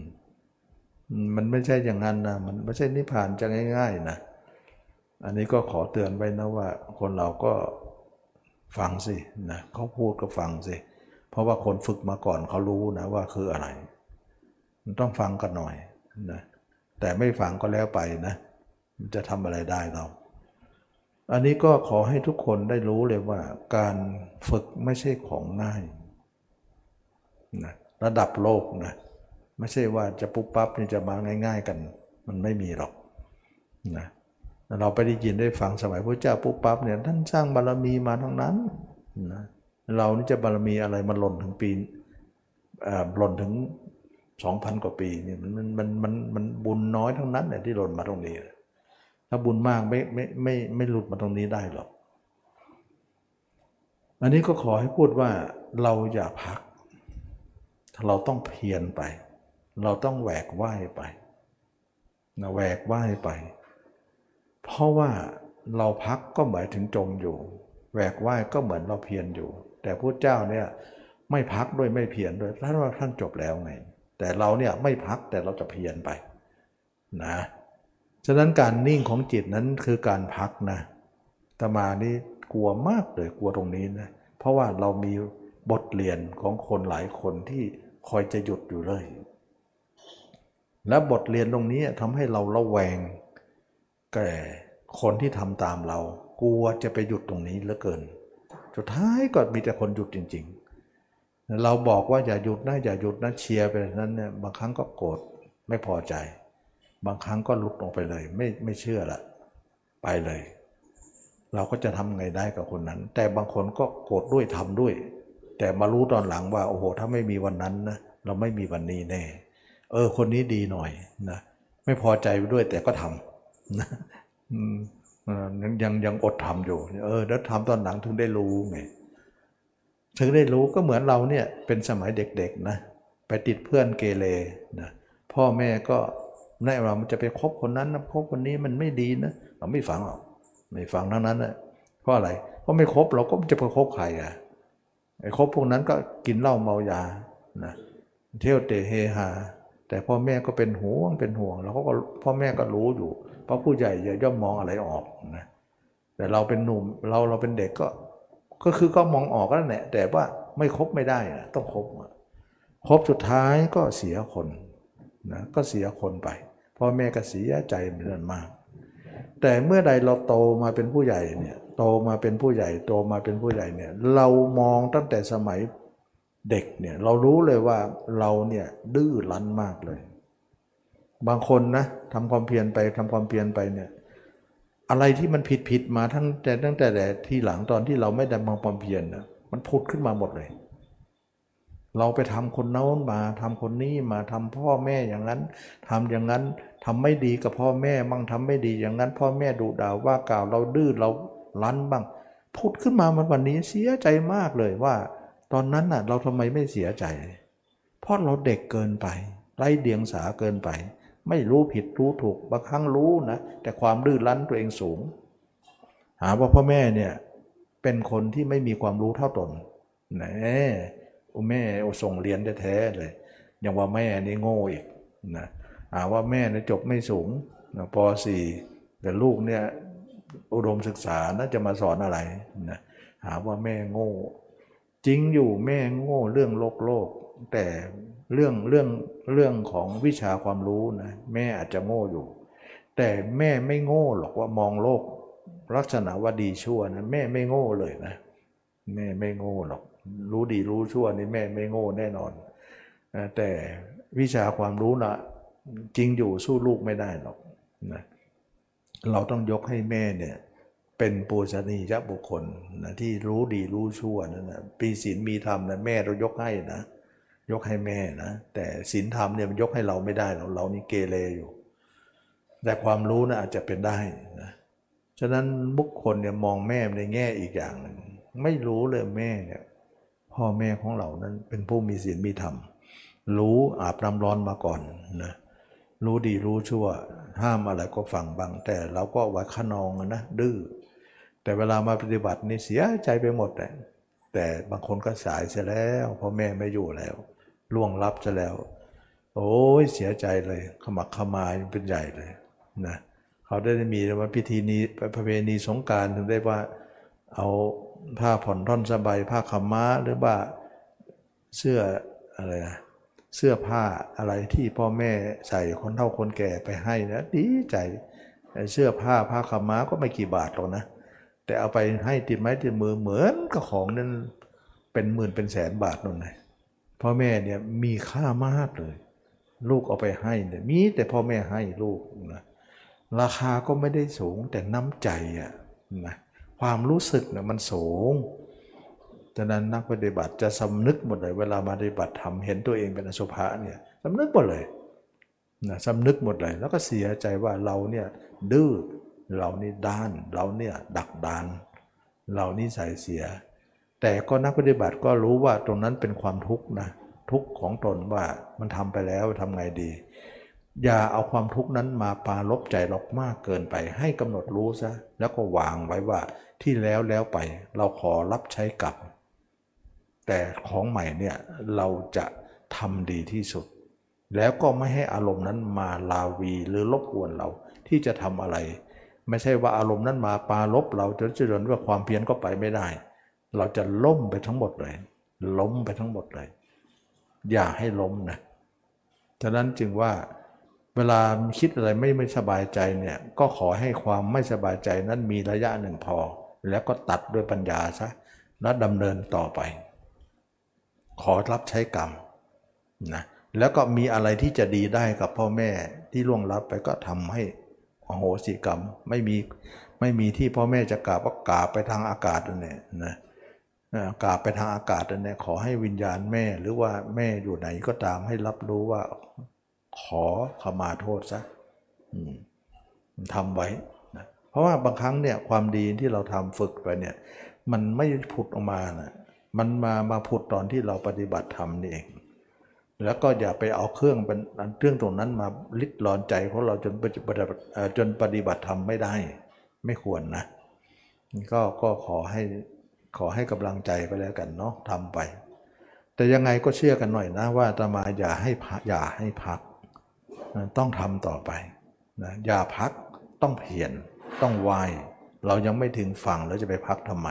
Speaker 1: มันไม่ใช่อย่างนั้นนะมันไม่ใช่นิพพานจะง่าย ๆนะอันนี้ก็ขอเตือนไว้นะว่า คนเราก็ฟังสินะเขาพูดก็ฟังสิเพราะว่าคนฝึกมาก่อนเขารู้นะว่าคืออะไร มันต้องฟังกันหน่อยนะแต่ไม่ฟังก็แล้วไปนะมันจะทำอะไรได้เรา อันนี้ก็ขอให้ทุกคนได้รู้เลยว่า การฝึกไม่ใช่ของง่ายนะระดับโลกนะ ไม่ใช่ว่าจะปุ๊บปั๊บนี่จะมาง่าย ๆกัน มันไม่มีหรอกนะเราไปได้ยินได้ฟังสมัยพระเจ้าปุ๊บปั๊บเนี่ยท่านสร้างบารรมีมาทั้งนั้นนะเรานี่จะบารมีอะไรมันหล่นถึงปีหล่นถึงสองพันกว่าปีนี่มันมันมันมันบุญน้อยทั้งนั้นเนี่ยที่หล่นมาตรงนี้ ถ้าบุญมากไม่ไม่ไม่ไม่หลุดมาตรงนี้ได้หรอก อันนี้ก็ขอให้พูดว่าเราอย่าพัก เราต้องเพียรไป เราต้องแหวกว่ายไปนะแหวกว่ายไป เพราะว่าเราพักก็หมายถึงจมอยู่ แหวกว่ายก็เหมือนเราเพียรอยู่ แต่พระเจ้าเนี่ยไม่พักด้วยไม่เพียรด้วยท่านว่าท่านจบแล้วไง แต่เราเนี่ยไม่พักแต่เราจะเพียรไปนะฉะนั้นการนิ่งของจิตนั้นคือการพักนะตมานี่กลัวมากเลยกลัวตรงนี้นะเพราะว่าเรามีบทเรียนของคนหลายคนที่คอยจะหยุดอยู่เลย และบทเรียนตรงนี้ทำให้เราระแวง แก่คนที่ทำตามเรา กลัวจะไปหยุดตรงนี้เหลือเกิน สุดท้ายก็มีแต่คนหยุดจริง ๆ เราบอกว่าอย่าหยุดนะอย่าหยุดนะเชียร์ไปนั้นเนี่ยบางครั้งก็โกรธไม่พอใจ บางครั้งก็ลุกออกไปเลย ไม่ไม่เชื่อละไปเลย เราก็จะทำไงได้กับคนนั้น แต่บางคนก็โกรธด้วยทำด้วย แต่มารู้ตอนหลังว่าโอ้โหถ้าไม่มีวันนั้นนะเราไม่มีวันนี้แน่ เออ คนนี้ดีหน่อยนะไม่พอใจด้วยแต่ก็ทำนะยังยังอดทำอยู่ เออแล้วทำตอนหลังถึงได้รู้ไงถึงได้รู้ก็เหมือนเราเนี่ยเป็นสมัยเด็กๆนะไปติดเพื่อนเกเรนะพ่อแม่ก็แนะเรามันจะไปคบคนนั้นนะคบคนนี้มันไม่ดีนะเราไม่ฟังหรอกไม่ฟังทั้งนั้นนะเพราะอะไรเพราะไม่คบเราก็จะไปคบใครอะไอ้คบพวกนั้นก็กินเหล้าเมายานะเที่ยวเตะเฮฮา แต่พ่อแม่ก็เป็นห่วงเป็นห่วงแล้วก็พ่อแม่ก็รู้อยู่ เพราะผู้ใหญ่ย่อมมองอะไรออกนะแต่เราเป็นหนุ่มเราเราเป็นเด็กก็ ก็คือก็มองออกก็แหละแต่ว่าไม่คบไม่ได้นะต้องคบคบสุดท้ายก็เสียคนนะก็เสียคนไปพ่อแม่ก็เสียใจเป็นมาก แต่เมื่อใดเราโตมาเป็นผู้ใหญ่เนี่ยโตมาเป็นผู้ใหญ่ โตมาเป็นผู้ใหญ่เนี่ยเรามองตั้งแต่สมัย เด็กเนี่ยเรารู้เลยว่าเราเนี่ยดื้อรั้นมากเลย บางคนนะทำความเพียรไปทำความเพียรไปเนี่ยอะไรที่มันผิดผิดมาทั้งแต่ตั้งแต่แต่ที่หลังตอนที่เราไม่ได้มองความเพียรนะมันพุดขึ้นมาหมดเลย เราไปทำคนโน้นมาทำคนนี้มาทำพ่อแม่อย่างนั้นทำอย่างนั้นทำไม่ดีกับพ่อแม่มั่งทำไม่ดีอย่างนั้น พ่อแม่ดุด่าว่ากล่าวเราดื้อเรารั้นบ้างพุดขึ้นมามันวันนี้เสียใจมากเลยว่า ตอนนั้นน่ะเราทำไมไม่เสียใจ เพราะเราเด็กเกินไป ไร้เดียงสาเกินไป ไม่รู้ผิดรู้ถูกบางครั้งรู้นะ แต่ความดื้อรั้นตัวเองสูง หาว่าพ่อแม่เนี่ยเป็นคนที่ไม่มีความรู้เท่าตนแหนโอแม่ส่งเรียนแท้ๆเลยย่างว่าแม่นี่โง่อีกนะหาว่าแม่เนี่ยจบไม่สูงนะป .4 แต่ลูกเนี่ยอุดมศึกษาน่าจะมาสอนอะไรนะหาว่าแม่โง่ จริงอยู่แม่โง่เรื่องโลกโลก แต่เรื่องเรื่องเรื่องของวิชาความรู้นะแม่อาจจะโง่อยู่ แต่แม่ไม่โง่หรอกว่ามองโลก ลักษณะว่าดีชั่วนะแม่ไม่โง่เลยนะแม่ไม่โง่หรอกรู้ดีรู้ชั่วนี่แม่ไม่โง่แน่นอนแต่วิชาความรู้นะจริงอยู่สู้ลูกไม่ได้หรอกนะเราต้องยกให้แม่เนี่ย เป็นปูชนียบุคคลนะที่รู้ดีรู้ชั่วนั่นนะปีศีลมีธรรมนะแม่เรายกให้นะ ยกให้แม่นะ แต่ศีลธรรมเนี่ยมันยกให้เราไม่ได้เราเรานี่เกเรอยู่ แต่ความรู้นะอาจจะเป็นได้นะฉะนั้นบุคคลเนี่ยมองแม่ในแง่อีกอย่างหนึ่งไม่รู้เลยแม่เนี่ยพ่อแม่ของเรานั้นเป็นผู้มีศีลมีธรรม รู้อาบน้ำร้อนมาก่อนนะรู้ดีรู้ชั่ว ห้ามอะไรก็ฟังบ้าง แต่เราก็ไว้ขนองนะดื้อ แต่เวลามาปฏิบัตินี่เสียใจไปหมดเลยแต่บางคนก็สายเสียแล้วพ่อแม่ไม่อยู่แล้วล่วงลับจะแล้ว โอ้ยเสียใจเลยขมักขมายเป็นใหญ่เลยนะเขาได้มีว่าพิธีนี้ประเพณีสงการถึงได้ว่าเอาผ้าผ่อนท่อนสบายผ้าขม้าหรือว่าเสื้ออะไรนะเสื้อผ้าอะไรที่พ่อแม่ใส่คนเฒ่าคนแก่ไปให้นะดีใจเสื้อผ้าผ้าขม้าก็ไม่กี่บาทหรอกนะ แต่เอาไปให้ติดไม้ติดมือเหมือนกับของนั้นเป็นหมื่นเป็นแสนบาทนั่นเลยพ่อแม่เนี่ยมีค่ามากเลย ลูกเอาไปให้เนี่ยมีแต่พ่อแม่ให้ลูกนะราคาก็ไม่ได้สูงแต่น้ำใจอะนะความรู้สึกเนี่ยมันสูงฉะนั้นนักปฏิบัติจะสำนึกหมดเลย เวลามาปฏิบัติทำเห็นตัวเองเป็นอสุภะเนี่ยสำนึกหมดเลยนะสำนึกหมดเลย แล้วก็เสียใจว่าเราเนี่ยดื้อ เรานี่ด้าน เราเนี่ยดักดาน เรานี่ใส่เสีย แต่ก็นักปฏิบัติก็รู้ว่าตรงนั้นเป็นความทุกข์นะทุกข์ของตนว่ามันทำไปแล้วทำไงดี อย่าเอาความทุกข์นั้นมาปาลบใจเรามากเกินไป ให้กำหนดรู้ซะแล้วก็วางไว้ว่าที่แล้วแล้วไป เราขอรับใช้กรรมแต่ของใหม่เนี่ยเราจะทำดีที่สุด แล้วก็ไม่ให้อารมณ์นั้นมาลาวีหรือรบกวนเราที่จะทำอะไร ไม่ใช่ว่าอารมณ์นั้นมาปาลบเราจนจนว่าความเพียรก็ไปไม่ได้ เราจะล้มไปทั้งหมดเลย ล้มไปทั้งหมดเลย อย่าให้ล้มนะฉะนั้นจึงว่าเวลาคิดอะไรไม่ไม่สบายใจเนี่ยก็ขอให้ความไม่สบายใจนั้นมีระยะหนึ่งพอ แล้วก็ตัดด้วยปัญญาซะแล้วดำเนินต่อไป ขอรับใช้กรรมนะแล้วก็มีอะไรที่จะดีได้กับพ่อแม่ที่ล่วงลับไปก็ทำให้ อโหสิกรรมไม่มีไม่มีที่พ่อแม่จะกราบก็กราบไปทางอากาศนั่นแหละนะกราบไปทางอากาศนั่นแหละขอให้วิญญาณแม่หรือว่าแม่อยู่ไหนก็ตามให้รับรู้ว่า ขอขมาโทษซะทำไว้นะเพราะว่าบางครั้งเนี่ยความดีที่เราทำฝึกไปเนี่ย มันไม่ผุดออกมานะมันมามาผุดตอนที่เราปฏิบัติธรรมนี่เอง แล้วก็อย่าไปเอาเครื่องเป็นเครื่องตรงนั้นมาลิดรอนใจของเราจนปฏิบัติจนปฏิบัติธรรมไม่ได้ ไม่ควรนะก็ก็ขอให้ขอให้กำลังใจไปแล้วกันเนาะทำไป แต่ยังไงก็เชื่อกันหน่อยนะว่าตมาอย่าให้อย่าให้พัก ต้องทำต่อไปนะอย่าพักต้องเพียรต้องวายเรายังไม่ถึงฝั่งแล้วจะไปพักทำไม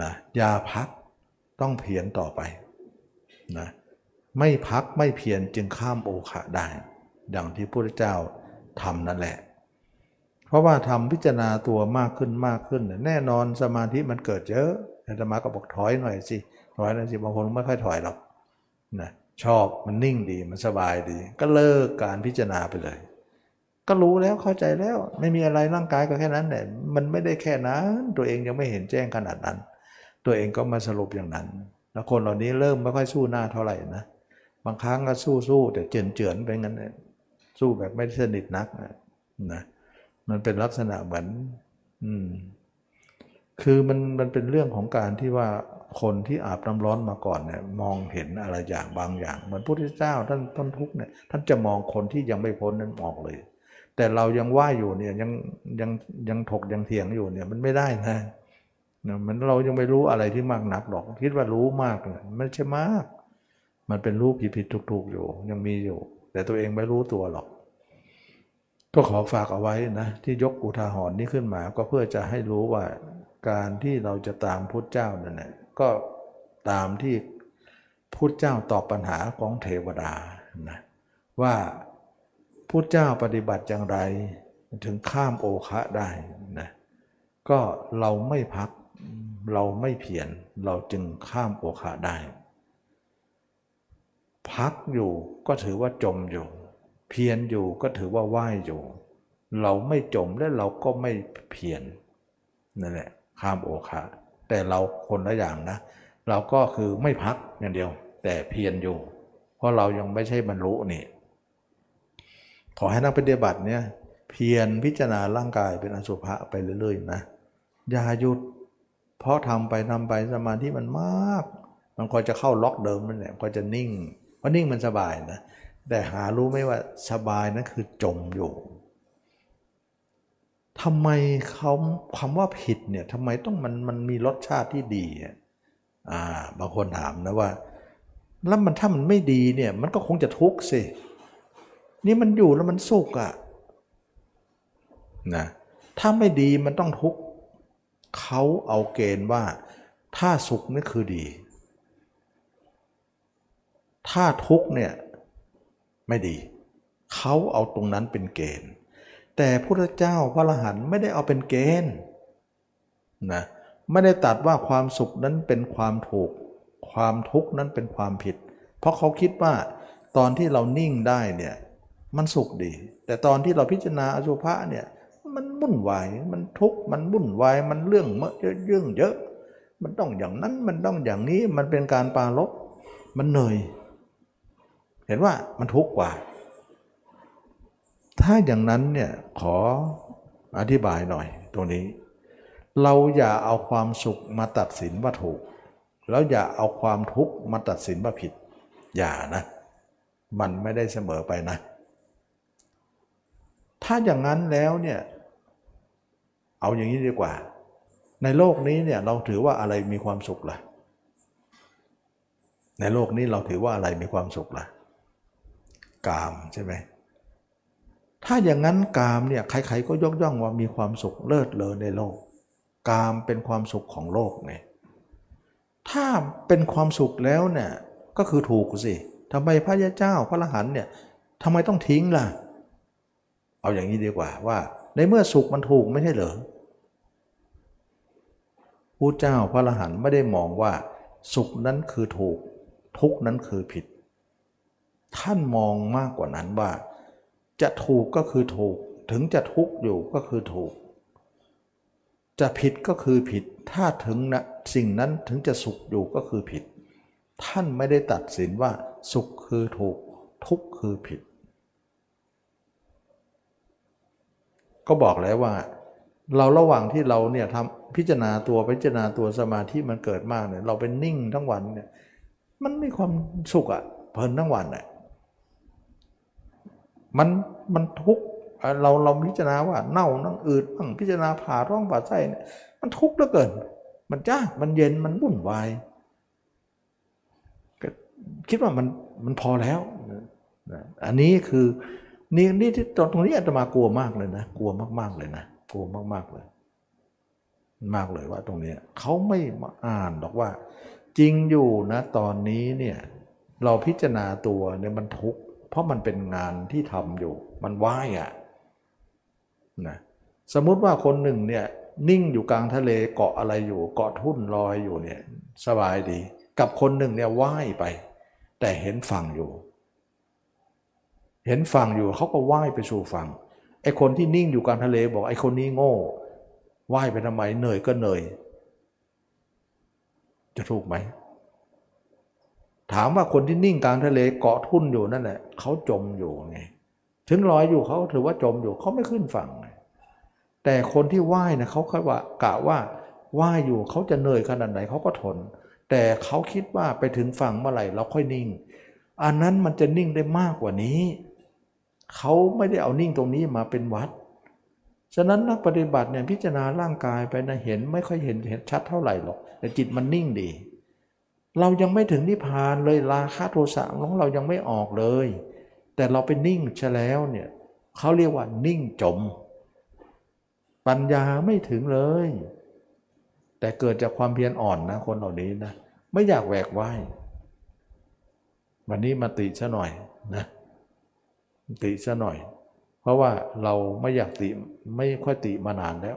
Speaker 1: นะอย่าพักต้องเพียรต่อไปนะ ไม่พักไม่เพียรจึงข้ามโอคะได้ ดังที่พระพุทธเจ้าทำนั่นแหละ เพราะว่าทำพิจารณาตัวมากขึ้นมากขึ้น แน่นอนสมาธิมันเกิดเยอะอาตมาก็บอกถอยหน่อยสิถอยหน่อยสิบางคนไม่ค่อยถอยหรอกนะชอบมันนิ่งดีมันสบายดี ก็เลิกการพิจารณาไปเลย ก็รู้แล้วเข้าใจแล้ว ไม่มีอะไรร่างกายก็แค่นั้นแหละมันไม่ได้แค่นั้น ตัวเองยังไม่เห็นแจ้งขนาดนั้น ตัวเองก็มาสรุปอย่างนั้น แล้วคนเหล่านี้เริ่มไม่ค่อยสู้หน้าเท่าไหร่นะ บางครั้งก็สู้สู้แต่เจือนเจือนไปงั้นเลยสู้แบบไม่สนิทนักนะมันเป็นลักษณะเหมือน อืม คือมันมันเป็นเรื่องของการที่ว่าคนที่อาบน้ำร้อนมาก่อนเนี่ยมองเห็นอะไรอย่างบางอย่าง เหมือนพระพุทธเจ้าท่านท่านทุกเนี่ยท่านจะมองคนที่ยังไม่พ้นนั้นออกเลย แต่เรายังว่าอยู่เนี่ยยังยังยังถกยังเถียงอยู่เนี่ยมันไม่ได้นะนะมันเรายังไม่รู้อะไรที่มากนักหรอก คิดว่ารู้มากเลยไม่ใช่มาก มันเป็นรูปผิดผิดถูกๆอยู่ ยังมีอยู่ แต่ตัวเองไม่รู้ตัวหรอก ก็ขอฝากเอาไว้นะ ที่ยกอุทาหรณ์นี้ขึ้นมาก็เพื่อจะให้รู้ว่าการที่เราจะตามพุทธเจ้านั่นแหละก็ตามที่พุทธเจ้าตอบปัญหาของเทวดานะว่าพุทธเจ้าปฏิบัติอย่างไร ถึงข้ามโอคะได้นะก็เราไม่พักเราไม่เพียรเราจึงข้ามโอคะได้ พักอยู่ก็ถือว่าจมอยู่ เพียรอยู่ก็ถือว่าว่ายอยู่ เราไม่จมและเราก็ไม่เพียรนั่นแหละข้ามโอคะแต่เราคนละอย่างนะ เราก็คือไม่พักอย่างเดียว แต่เพียรอยู่ เพราะเรายังไม่ใช่บรรลุนี่ขอให้นักปฏิบัติเนี่ยเพียรพิจารณาร่างกายเป็นอสุภะไปเรื่อยๆนะอย่าหยุด เพราะทำไปทำไปสมาธิมันมาก มันก็จะเข้าล็อกเดิมนั่นแหละก็จะนิ่ง เพราะนิ่งมันสบายนะ แต่หารู้ไหมว่าสบายนั่นคือจมอยู่ทำไมเขาคำว่าผิดเนี่ยทำไมต้องมันมันมีรสชาติที่ดีอ่าบางคนถามนะว่า แล้วมันถ้ามันไม่ดีเนี่ยมันก็คงจะทุกข์สิ นี่มันอยู่แล้วมันสุขอะนะถ้าไม่ดีมันต้องทุกข์เขาเอาเกณฑ์ว่า ถ้าสุขนี่คือดี ถ้าทุกเนี่ยไม่ดี เขาเอาตรงนั้นเป็นเกณฑ์ แต่พระเจ้าพระอรหันต์ไม่ได้เอาเป็นเกณฑ์นะไม่ได้ตัดว่าความสุขนั้นเป็นความถูก ความทุกข์นั้นเป็นความผิด เพราะเขาคิดว่าตอนที่เรานิ่งได้เนี่ยมันสุขดี แต่ตอนที่เราพิจารณาอสุภะเนี่ยมันวุ่นวายมันทุกข์มันวุ่นวายมันเรื่องเมอะเรื่องเยอะ มันต้องอย่างนั้นมันต้องอย่างนี้มันเป็นการปาลบมันเหนื่อย เห็นว่ามันทุกข์กว่า ถ้าอย่างนั้นเนี่ยขออธิบายหน่อยตรงนี้ เราอย่าเอาความสุขมาตัดสินว่าถูก แล้วอย่าเอาความทุกข์มาตัดสินว่าผิด อย่านะ มันไม่ได้เสมอไปนะ ถ้าอย่างนั้นแล้วเนี่ย เอาอย่างนี้ดีกว่า ในโลกนี้เนี่ยเราถือว่าอะไรมีความสุขล่ะในโลกนี้เราถือว่าอะไรมีความสุขล่ะ กามใช่ไหมถ้าอย่างนั้นกามเนี่ยใครๆก็ยกย่องว่ามีความสุขเลิศเลอในโลก กามเป็นความสุขของโลกไงถ้าเป็นความสุขแล้วเนี่ยก็คือถูกสิทำไมพระยาเจ้าพระอรหันเนี่ยทำไมต้องทิ้งล่ะ เอาอย่างนี้ดีกว่าว่า ในเมื่อสุขมันถูกไม่ใช่เหรอผู้เจ้าพระอรหันไม่ได้มองว่า สุขนั้นคือถูก ทุกนั้นคือผิด ท่านมองมากกว่านั้นว่า จะถูกก็คือถูก ถึงจะทุกข์อยู่ก็คือถูก จะผิดก็คือผิด ถ้าถึงนะสิ่งนั้นถึงจะสุขอยู่ก็คือผิด ท่านไม่ได้ตัดสินว่า สุขคือถูก ทุกข์คือผิด ก็บอกแล้วว่า เราระหว่างที่เราเนี่ยทำพิจารณาตัวพิจารณาตัวสมาธิมันเกิดมากเนี่ยเราเป็นนิ่งทั้งวันเนี่ยมันไม่ความสุขอะเพลินทั้งวันอะ มันมันทุกข์เราเราพิจารณาว่าเน่านั่งอืดบ้างพิจารณาผ่าท้องผ่าไส้เนี่ยมันทุกข์เหลือเกิน มันจ้ามันเย็นมันวุ่นวายคิดว่ามันมันพอแล้วอันนี้คือนี่นี่ที่ตอนตรงนี้อาตมากลัวมากเลยนะ กลัวมากๆเลยนะกลัวมากๆเลย มากเลยว่าตรงนี้เขาไม่มาอ่านหรอกว่า จริงอยู่นะ ตอนนี้เนี่ย เราพิจารณาตัวเนี่ยมันทุกข์ เพราะมันเป็นงานที่ทำอยู่ มันว่ายอะนะสมมุติว่าคนหนึ่งเนี่ยนิ่งอยู่กลางทะเลเกาะอะไรอยู่เกาะทุ่นลอยอยู่เนี่ยสบายดี กับคนหนึ่งเนี่ยว่ายไป แต่เห็นฝั่งอยู่ เห็นฝั่งอยู่เขาก็ว่ายไปสู่ฝั่งไอ้คนที่นิ่งอยู่กลางทะเลบอกไอ้คนนี้โง่ว่ายไปทำไมเหนื่อยก็เหนื่อยจะถูกไหม ถามว่าคนที่นิ่งกลางทะเลเกาะทุ่นอยู่นั่นแหละเขาจมอยู่ไงถึงลอยอยู่เขาถือว่าจมอยู่เขาไม่ขึ้นฝั่ง แต่คนที่ว่ายนะเขาคิดว่ากะว่าว่ายอยู่เขาจะเหนื่อยขนาดไหนเขาก็ทน แต่เขาคิดว่าไปถึงฝั่งเมื่อไหร่เราค่อยนิ่ง อันนั้นมันจะนิ่งได้มากกว่านี้ เขาไม่ได้เอานิ่งตรงนี้มาเป็นวัด ฉะนั้นนักปฏิบัติเนี่ยพิจารณาร่างกายไปนะเห็นไม่ค่อยเห็นเห็นชัดเท่าไหร่หรอกแต่จิตมันนิ่งดี เรายังไม่ถึงนิพพานเลยราคะโทสะของเรายังไม่ออกเลย แต่เราไปนิ่งซะแล้วเนี่ยเขาเรียกว่านิ่งจม ปัญญาไม่ถึงเลย แต่เกิดจากความเพียรอ่อนนะคนเหล่านี้นะไม่อยากแหวกว่ายวันนี้มาติซะหน่อยนะติซะหน่อย เพราะว่าเราไม่อยากติไม่ค่อยติมานานแล้ว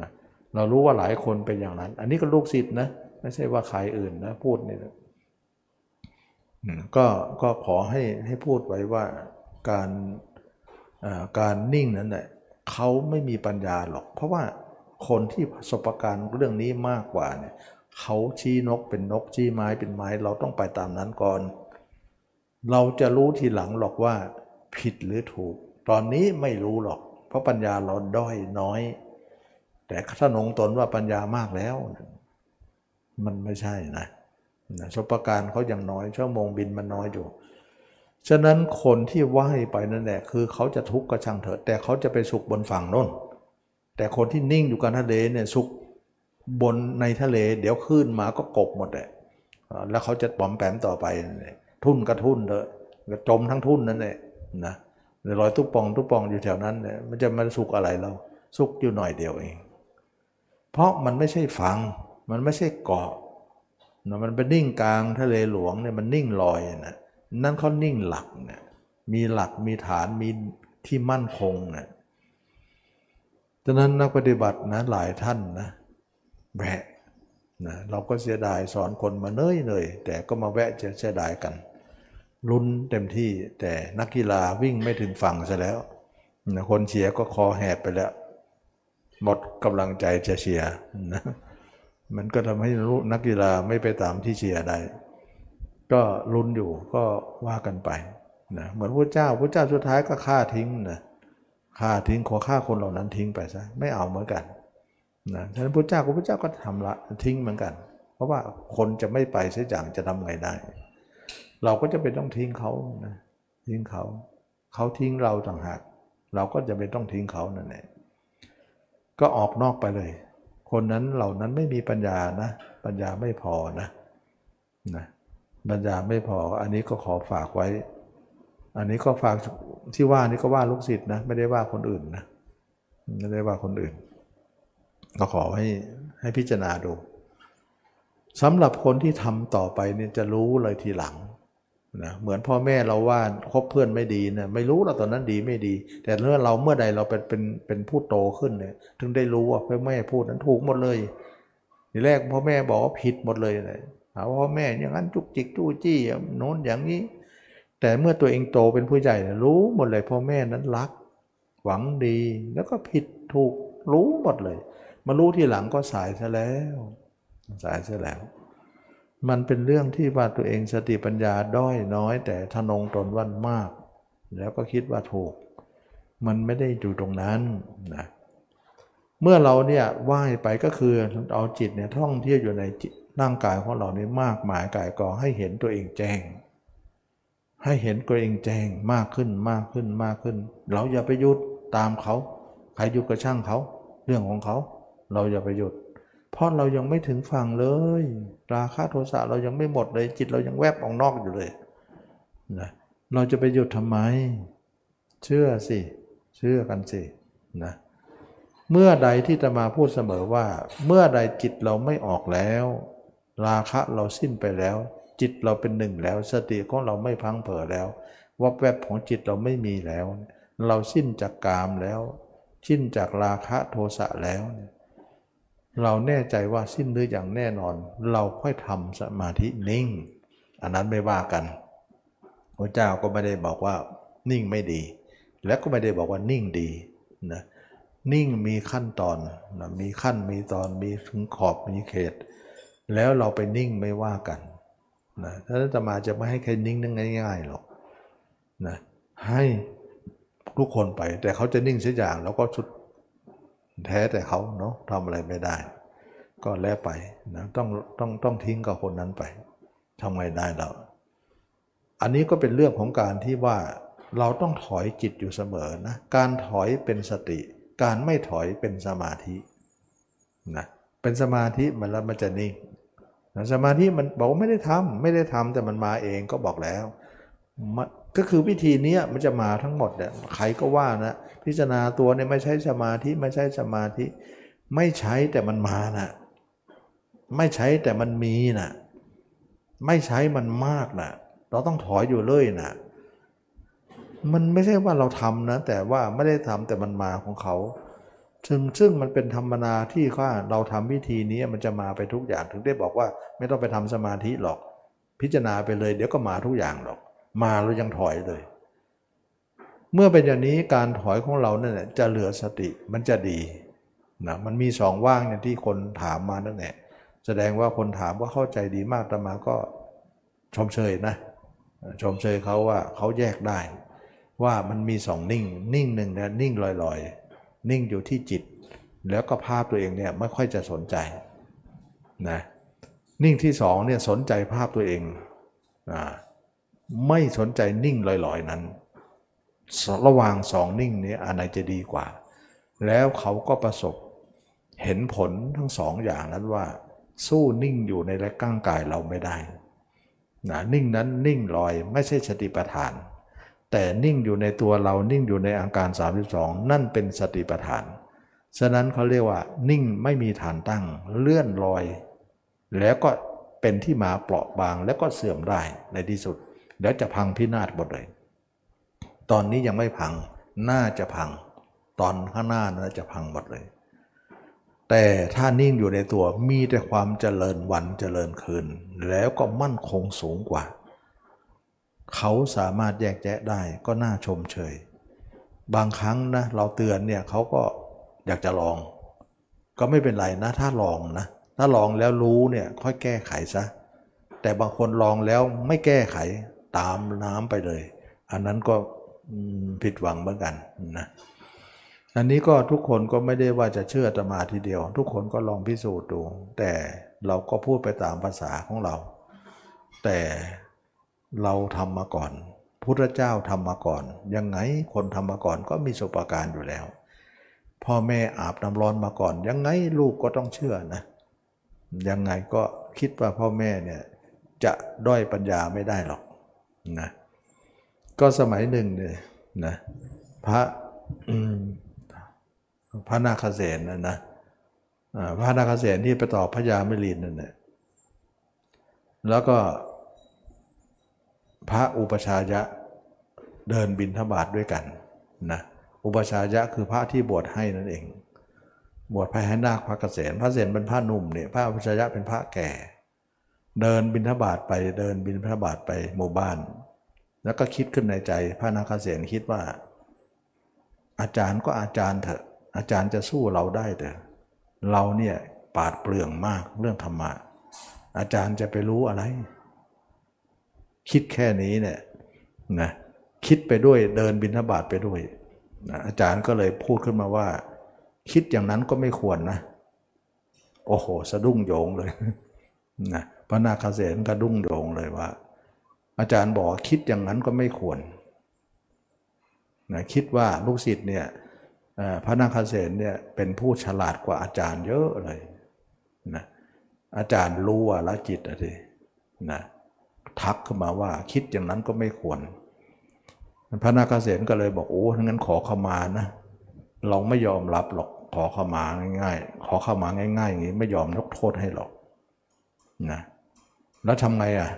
Speaker 1: นะเรารู้ว่าหลายคนเป็นอย่างนั้น อันนี้ก็ลูกศิษย์นะ ไม่ใช่ว่าใครอื่นนะพูดนี่นะก็ก็ขอให้ให้พูดไว้ว่าการการนิ่งนั้นแหละเขาไม่มีปัญญาหรอก เพราะว่าคนที่ประสบการณ์เรื่องนี้มากกว่าเนี่ยเขาชี้นกเป็นนกชี้ไม้เป็นไม้ เราต้องไปตามนั้นก่อน เราจะรู้ทีหลังหรอกว่าผิดหรือถูก ตอนนี้ไม่รู้หรอก เพราะปัญญาเราด้อยน้อย แต่ถ้านงตนว่าปัญญามากแล้ว มันไม่ใช่นะประสบการณ์เขายังน้อยชั่วโมงบินมันน้อยอยู่ ฉะนั้นคนที่ว่ายไปนั่นแหละคือเขาจะทุกข์ก็ช่างเถอะแต่เขาจะไปสุขบนฝั่งโน้นแต่คนที่นิ่งอยู่กลางทะเลเนี่ยสุขบนในทะเล เดี๋ยวขึ้นมาก็กบหมดแหละแล้วเขาจะปอมแปมต่อไปทุ่นกระทุ่นเถอะจมทั้งทุ่นนั่นแหละนะรอยทุกปองทุกปองอยู่แถวนั้นเนี่ยมันจะมาสุขอะไรเราสุขอยู่หน่อยเดียวเอง เพราะมันไม่ใช่ฟัง มันไม่ใช่เกาะนะมันเป็นนิ่งกลางทะเลหลวงเนี่ยมันนิ่งลอยนะนั่นเขานิ่งหลักเนี่ยมีหลักมีฐานมีที่มั่นคงเนี่ยฉะนั้นนักปฏิบัตินะหลายท่านนะแวะนะเราก็เสียดายสอนคนมาเนยเนยแต่ก็มาแวะจะเสียดายกันลุ้นเต็มที่แต่นักกีฬาวิ่งไม่ถึงฝั่งซะแล้วนะคนเชียร์ก็คอแหบไปแล้ว หมดกำลังใจจะเชียร์นะ มันก็ทำให้รู้นักกีฬาไม่ไปตามที่เชียร์ได้ ก็ลุ้นอยู่ก็ว่ากันไปนะเหมือนพระเจ้าพระเจ้าสุดท้ายก็ฆ่าทิ้งนะฆ่าทิ้งขอฆ่าคนเหล่านั้นทิ้งไปซะไม่เอาเหมือนกันนะฉะนั้นพระเจ้าพระเจ้าก็ทำละทิ้งเหมือนกัน เพราะว่าคนจะไม่ไปเสียอย่างจะทำไงได้ เราก็จะเป็นต้องทิ้งเขานะทิ้งเขา เขาทิ้งเราต่างหาก เราก็จะเป็นต้องทิ้งเขานั่นแหละก็ออกนอกไปเลย คนนั้นเหล่านั้นไม่มีปัญญานะ ปัญญาไม่พอนะนะปัญญาไม่พอ อันนี้ก็ขอฝากไว้ อันนี้ก็ฝากที่ว่านี่ก็ว่าลูกศิษย์นะ ไม่ได้ว่าคนอื่นนะไม่ได้ว่าคนอื่น ก็ขอให้ให้พิจารณาดูสำหรับคนที่ทำต่อไปเนี่ยจะรู้เลยทีหลัง นะเหมือนพ่อแม่เราว่าคบเพื่อนไม่ดีนะไม่รู้เราตอนนั้นดีไม่ดี แต่เมื่อเราเมื่อใดเราเป็นเป็นเป็นผู้โตขึ้นเนี่ยถึงได้รู้ว่าพ่อแม่พูดนั้นถูกหมดเลยทีแรกพ่อแม่บอกว่าผิดหมดเลยเลยหาว่าพ่อแม่อย่างนั้นจุกจิกจู้จี้โน้นอย่างนี้ แต่เมื่อตัวเองโตเป็นผู้ใหญ่รู้หมดเลยพ่อแม่นั้นรัก หวังดีแล้วก็ผิดถูกรู้หมดเลย มารู้ทีหลังก็สายซะแล้ว สายซะแล้ว มันเป็นเรื่องที่ว่าตัวเองสติปัญญาด้อยน้อย แต่ทนงตนวันมาก แล้วก็คิดว่าถูก มันไม่ได้อยู่ตรงนั้นนะเมื่อเราเนี่ยว่ายไปก็คือเอาจิตเนี่ยท่องเที่ยวอยู่ในร่างกายของเรานี่มากมายกายกองให้เห็นตัวเองแจ้ง ให้เห็นตัวเองแจ้งมากขึ้นมากขึ้นมากขึ้น เราอย่าไปยุดตามเขา ใครยุดกระช่างเขา เรื่องของเขา เราอย่าไปหยุด เพราะเรายังไม่ถึงฝั่งเลย ราคะโทสะเรายังไม่หมดเลย จิตเรายังแวบออกนอกอยู่เลยนะเราจะไปหยุดทำไม เชื่อสิ เชื่อกันสินะเมื่อใดที่จะมาพูดเสมอว่า เมื่อใดจิตเราไม่ออกแล้ว ราคะเราสิ้นไปแล้ว จิตเราเป็นหนึ่งแล้ว สติของเราไม่พังเผอแล้ววับแวบของจิตเราไม่มีแล้ว เราสิ้นจากกามแล้ว สิ้นจากราคะโทสะแล้วเนี่ย เราแน่ใจว่าสิ้นหรืออย่างแน่นอน เราค่อยทำสมาธินิ่ง อันนั้นไม่ว่ากันพระเจ้าก็ไม่ได้บอกว่านิ่งไม่ดี และก็ไม่ได้บอกว่านิ่งดีนะนิ่งมีขั้นตอนนะมีขั้นมีตอนมีถึงขอบมีเขต แล้วเราไปนิ่งไม่ว่ากันนะถ้าจะมาจะไม่ให้ใครนิ่งนั่งง่ายๆหรอกนะให้ทุกคนไปแต่เขาจะนิ่งเสียอย่างแล้วก็สุด แท้แต่เขาเนาะทำอะไรไม่ได้ ก็แล้วไปนะต้องต้องต้องทิ้งกับคนนั้นไปทำไงได้เราอันนี้ก็เป็นเรื่องของการที่ว่าเราต้องถอยจิตอยู่เสมอนะการถอยเป็นสติ การไม่ถอยเป็นสมาธินะเป็นสมาธิมันแล้วมันจะนิ่งนะสมาธิมันบอกว่าไม่ได้ทำไม่ได้ทำแต่มันมาเองก็บอกแล้วก็คือวิธีนี้มันจะมาทั้งหมดเนี่ยใครก็ว่านะ พิจารณาตัวเนี่ยไม่ใช่สมาธิไม่ใช่สมาธิ ไม่ใช้แต่มันมานะไม่ใช้แต่มันมีนะไม่ใช้มันมากนะเราต้องถอยอยู่เลยนะมันไม่ใช่ว่าเราทำนะ แต่ว่าไม่ได้ทำแต่มันมาของเขาซึ่งซึ่งมันเป็นธรรมนาที่ว่าเราทำวิธีนี้มันจะมาไปทุกอย่างถึงได้บอกว่า ไม่ต้องไปทำสมาธิหรอก พิจารณาไปเลย เดี๋ยวก็มาทุกอย่างหรอก มาเรายังถอยเลย เมื่อเป็นอย่างนี้การถอยของเราเนี่ยจะเหลือสติมันจะดีนะมันมีสองว่างเนี่ยที่คนถามมานั่นแหละแสดงว่าคนถามว่าเข้าใจดีมากแต่มาก็ชมเชยนะ ชมเชยเขาว่าเขาแยกได้ ว่ามันมีสองนิ่ง นิ่งหนึ่งนะนิ่งลอยๆ นิ่งอยู่ที่จิต แล้วก็ภาพตัวเองเนี่ยไม่ค่อยจะสนใจนะนิ่งที่สองเนี่ยสนใจภาพตัวเองอ่าไม่สนใจนิ่งลอยๆนั้น ระหว่างสองนิ่งนี้อันไหนจะดีกว่า แล้วเขาก็ประสบเห็นผลทั้งสองอย่างนั้นว่า สู้นิ่งอยู่ในร่างกายเราไม่ได้นะนิ่งนั้นนิ่งลอยไม่ใช่สติปัฏฐาน แต่นิ่งอยู่ในตัวเรานิ่งอยู่ในอาการ 32 นั่นเป็นสติปัฏฐาน ฉะนั้นเขาเรียกว่า นิ่งไม่มีฐานตั้งเลื่อนลอย แล้วก็เป็นที่มาเปราะบางแล้วก็เสื่อมได้ในที่สุด แล้วจะพังพินาศหมดเลย ตอนนี้ยังไม่พัง น่าจะพัง ตอนข้างหน้าน่าจะพังหมดเลย แต่ถ้านิ่งอยู่ในตัวมีแต่ความเจริญวันเจริญคืน แล้วก็มั่นคงสูงกว่า เขาสามารถแยกแยะได้ก็น่าชมเชย บางครั้งนะเราเตือนเนี่ยเขาก็อยากจะลอง ก็ไม่เป็นไรนะถ้าลองนะ ถ้าลองแล้วรู้เนี่ยค่อยแก้ไขซะ แต่บางคนลองแล้วไม่แก้ไขตามน้ำไปเลย อันนั้นก็ ผิดหวังเหมือนกันนะอันนี้ก็ทุกคนก็ไม่ได้ว่าจะเชื่อตมาทีเดียว ทุกคนก็ลองพิสูจน์ดู แต่เราก็พูดไปตามภาษาของเรา แต่เราทำมาก่อนพุทธเจ้าทำมาก่อน ยังไงคนทำมาก่อนก็มีสุปการอยู่แล้ว พ่อแม่อาบน้ำร้อนมาก่อน ยังไงลูกก็ต้องเชื่อนะ ยังไงก็คิดว่าพ่อแม่เนี่ยจะด้อยปัญญาไม่ได้หรอกนะ ก็สมัยหนึ่งเนี่ยนะพระพระนาคเษนนะนะพระนาคเษนที่ไปตอบพระยามิลินนั่นแหละแล้วก็พระอุปชายะเดินบินทบาทด้วยกันนะอุปชายะคือพระที่บวชให้นั่นเอง บวชพระให้นาคพระเกษมพระเษนเป็นพระหนุ่มเนี่ยพระอุปชายะเป็นพระแก่ เดินบินทบาทไปเดินบินทบาทไปหมู่บ้าน แล้วก็คิดขึ้นในใจพระนาคเษนคิดว่า อาจารย์ก็อาจารย์เถอะ อาจารย์จะสู้เราได้เถอะเราเนี่ยปาดเปลืองมากเรื่องธรรมะอาจารย์จะไปรู้อะไร คิดแค่นี้เนี่ยนะคิดไปด้วยเดินบินทบาทไปด้วยนะอาจารย์ก็เลยพูดขึ้นมาว่า คิดอย่างนั้นก็ไม่ควรนะ โอ้โห สะดุ้งโยงเลยนะพระนาคเษนกระดุ้งโยงเลยว่า อาจารย์บอกคิดอย่างนั้นก็ไม่ควรนะคิดว่าลูกศิษย์เนี่ยพระนาคเษนเนี่ยเป็นผู้ฉลาดกว่าอาจารย์เยอะเลยนะอาจารย์รู้ว่าละจิตอะทีนะทักขึ้นมาว่าคิดอย่างนั้นก็ไม่ควร พระนาคเษนก็เลยบอกโอ้ทั้งนั้นขอเข้ามานะเราไม่ยอมรับหรอกขอเข้ามาง่าย ๆ ขอเข้ามาง่ายๆอย่างนี้ไม่ยอมยกโทษให้หรอกนะแล้วทำไงอะ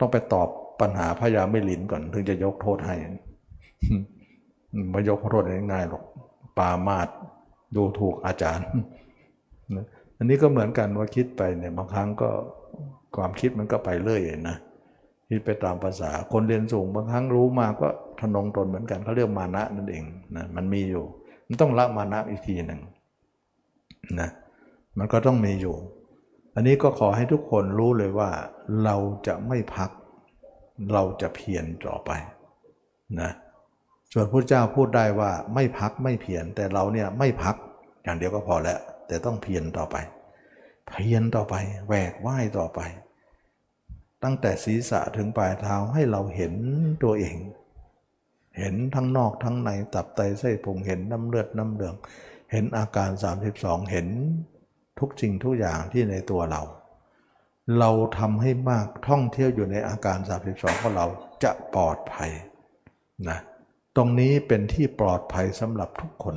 Speaker 1: ต้องไปตอบ ปัญหาพระยาไม่ลินก่อน ถึงจะยกโทษให้ไม่ยกโทษง่ายๆหรอกปามาดดูถูกอาจารย์อันนี้ก็เหมือนกันว่าคิดไปเนี่ยบางครั้งก็ความคิดมันก็ไปเรื่อยนะคิดไปตามภาษาคนเรียนสูงบางครั้งรู้มาก็ทนงตนเหมือนกันเขาเรียกมานะนั่นเองนะมันมีอยู่ มันต้องละมานะอีกทีหนึ่งนะมันก็ต้องมีอยู่ อันนี้ก็ขอให้ทุกคนรู้เลยว่าเราจะไม่พัก เราจะเพียรต่อไปนะส่วนพระเจ้าพูดได้ว่าไม่พักไม่เพียรแต่เราเนี่ยไม่พักอย่างเดียวก็พอแล้ว แต่ต้องเพียรต่อไป เพียรต่อไปแหวกว่ายต่อไป ตั้งแต่ศีรษะถึงปลายเท้าให้เราเห็นตัวเอง เห็นทั้งนอกทั้งในตับไตไส้พุงเห็นน้ำเลือดน้ำเหลือง เห็นอาการ 32 เห็นทุกสิ่งทุกอย่างที่ในตัวเรา เราทำให้มากท่องเที่ยวอยู่ในอาการ 32ของเราจะปลอดภัยนะตรงนี้เป็นที่ปลอดภัยสำหรับทุกคน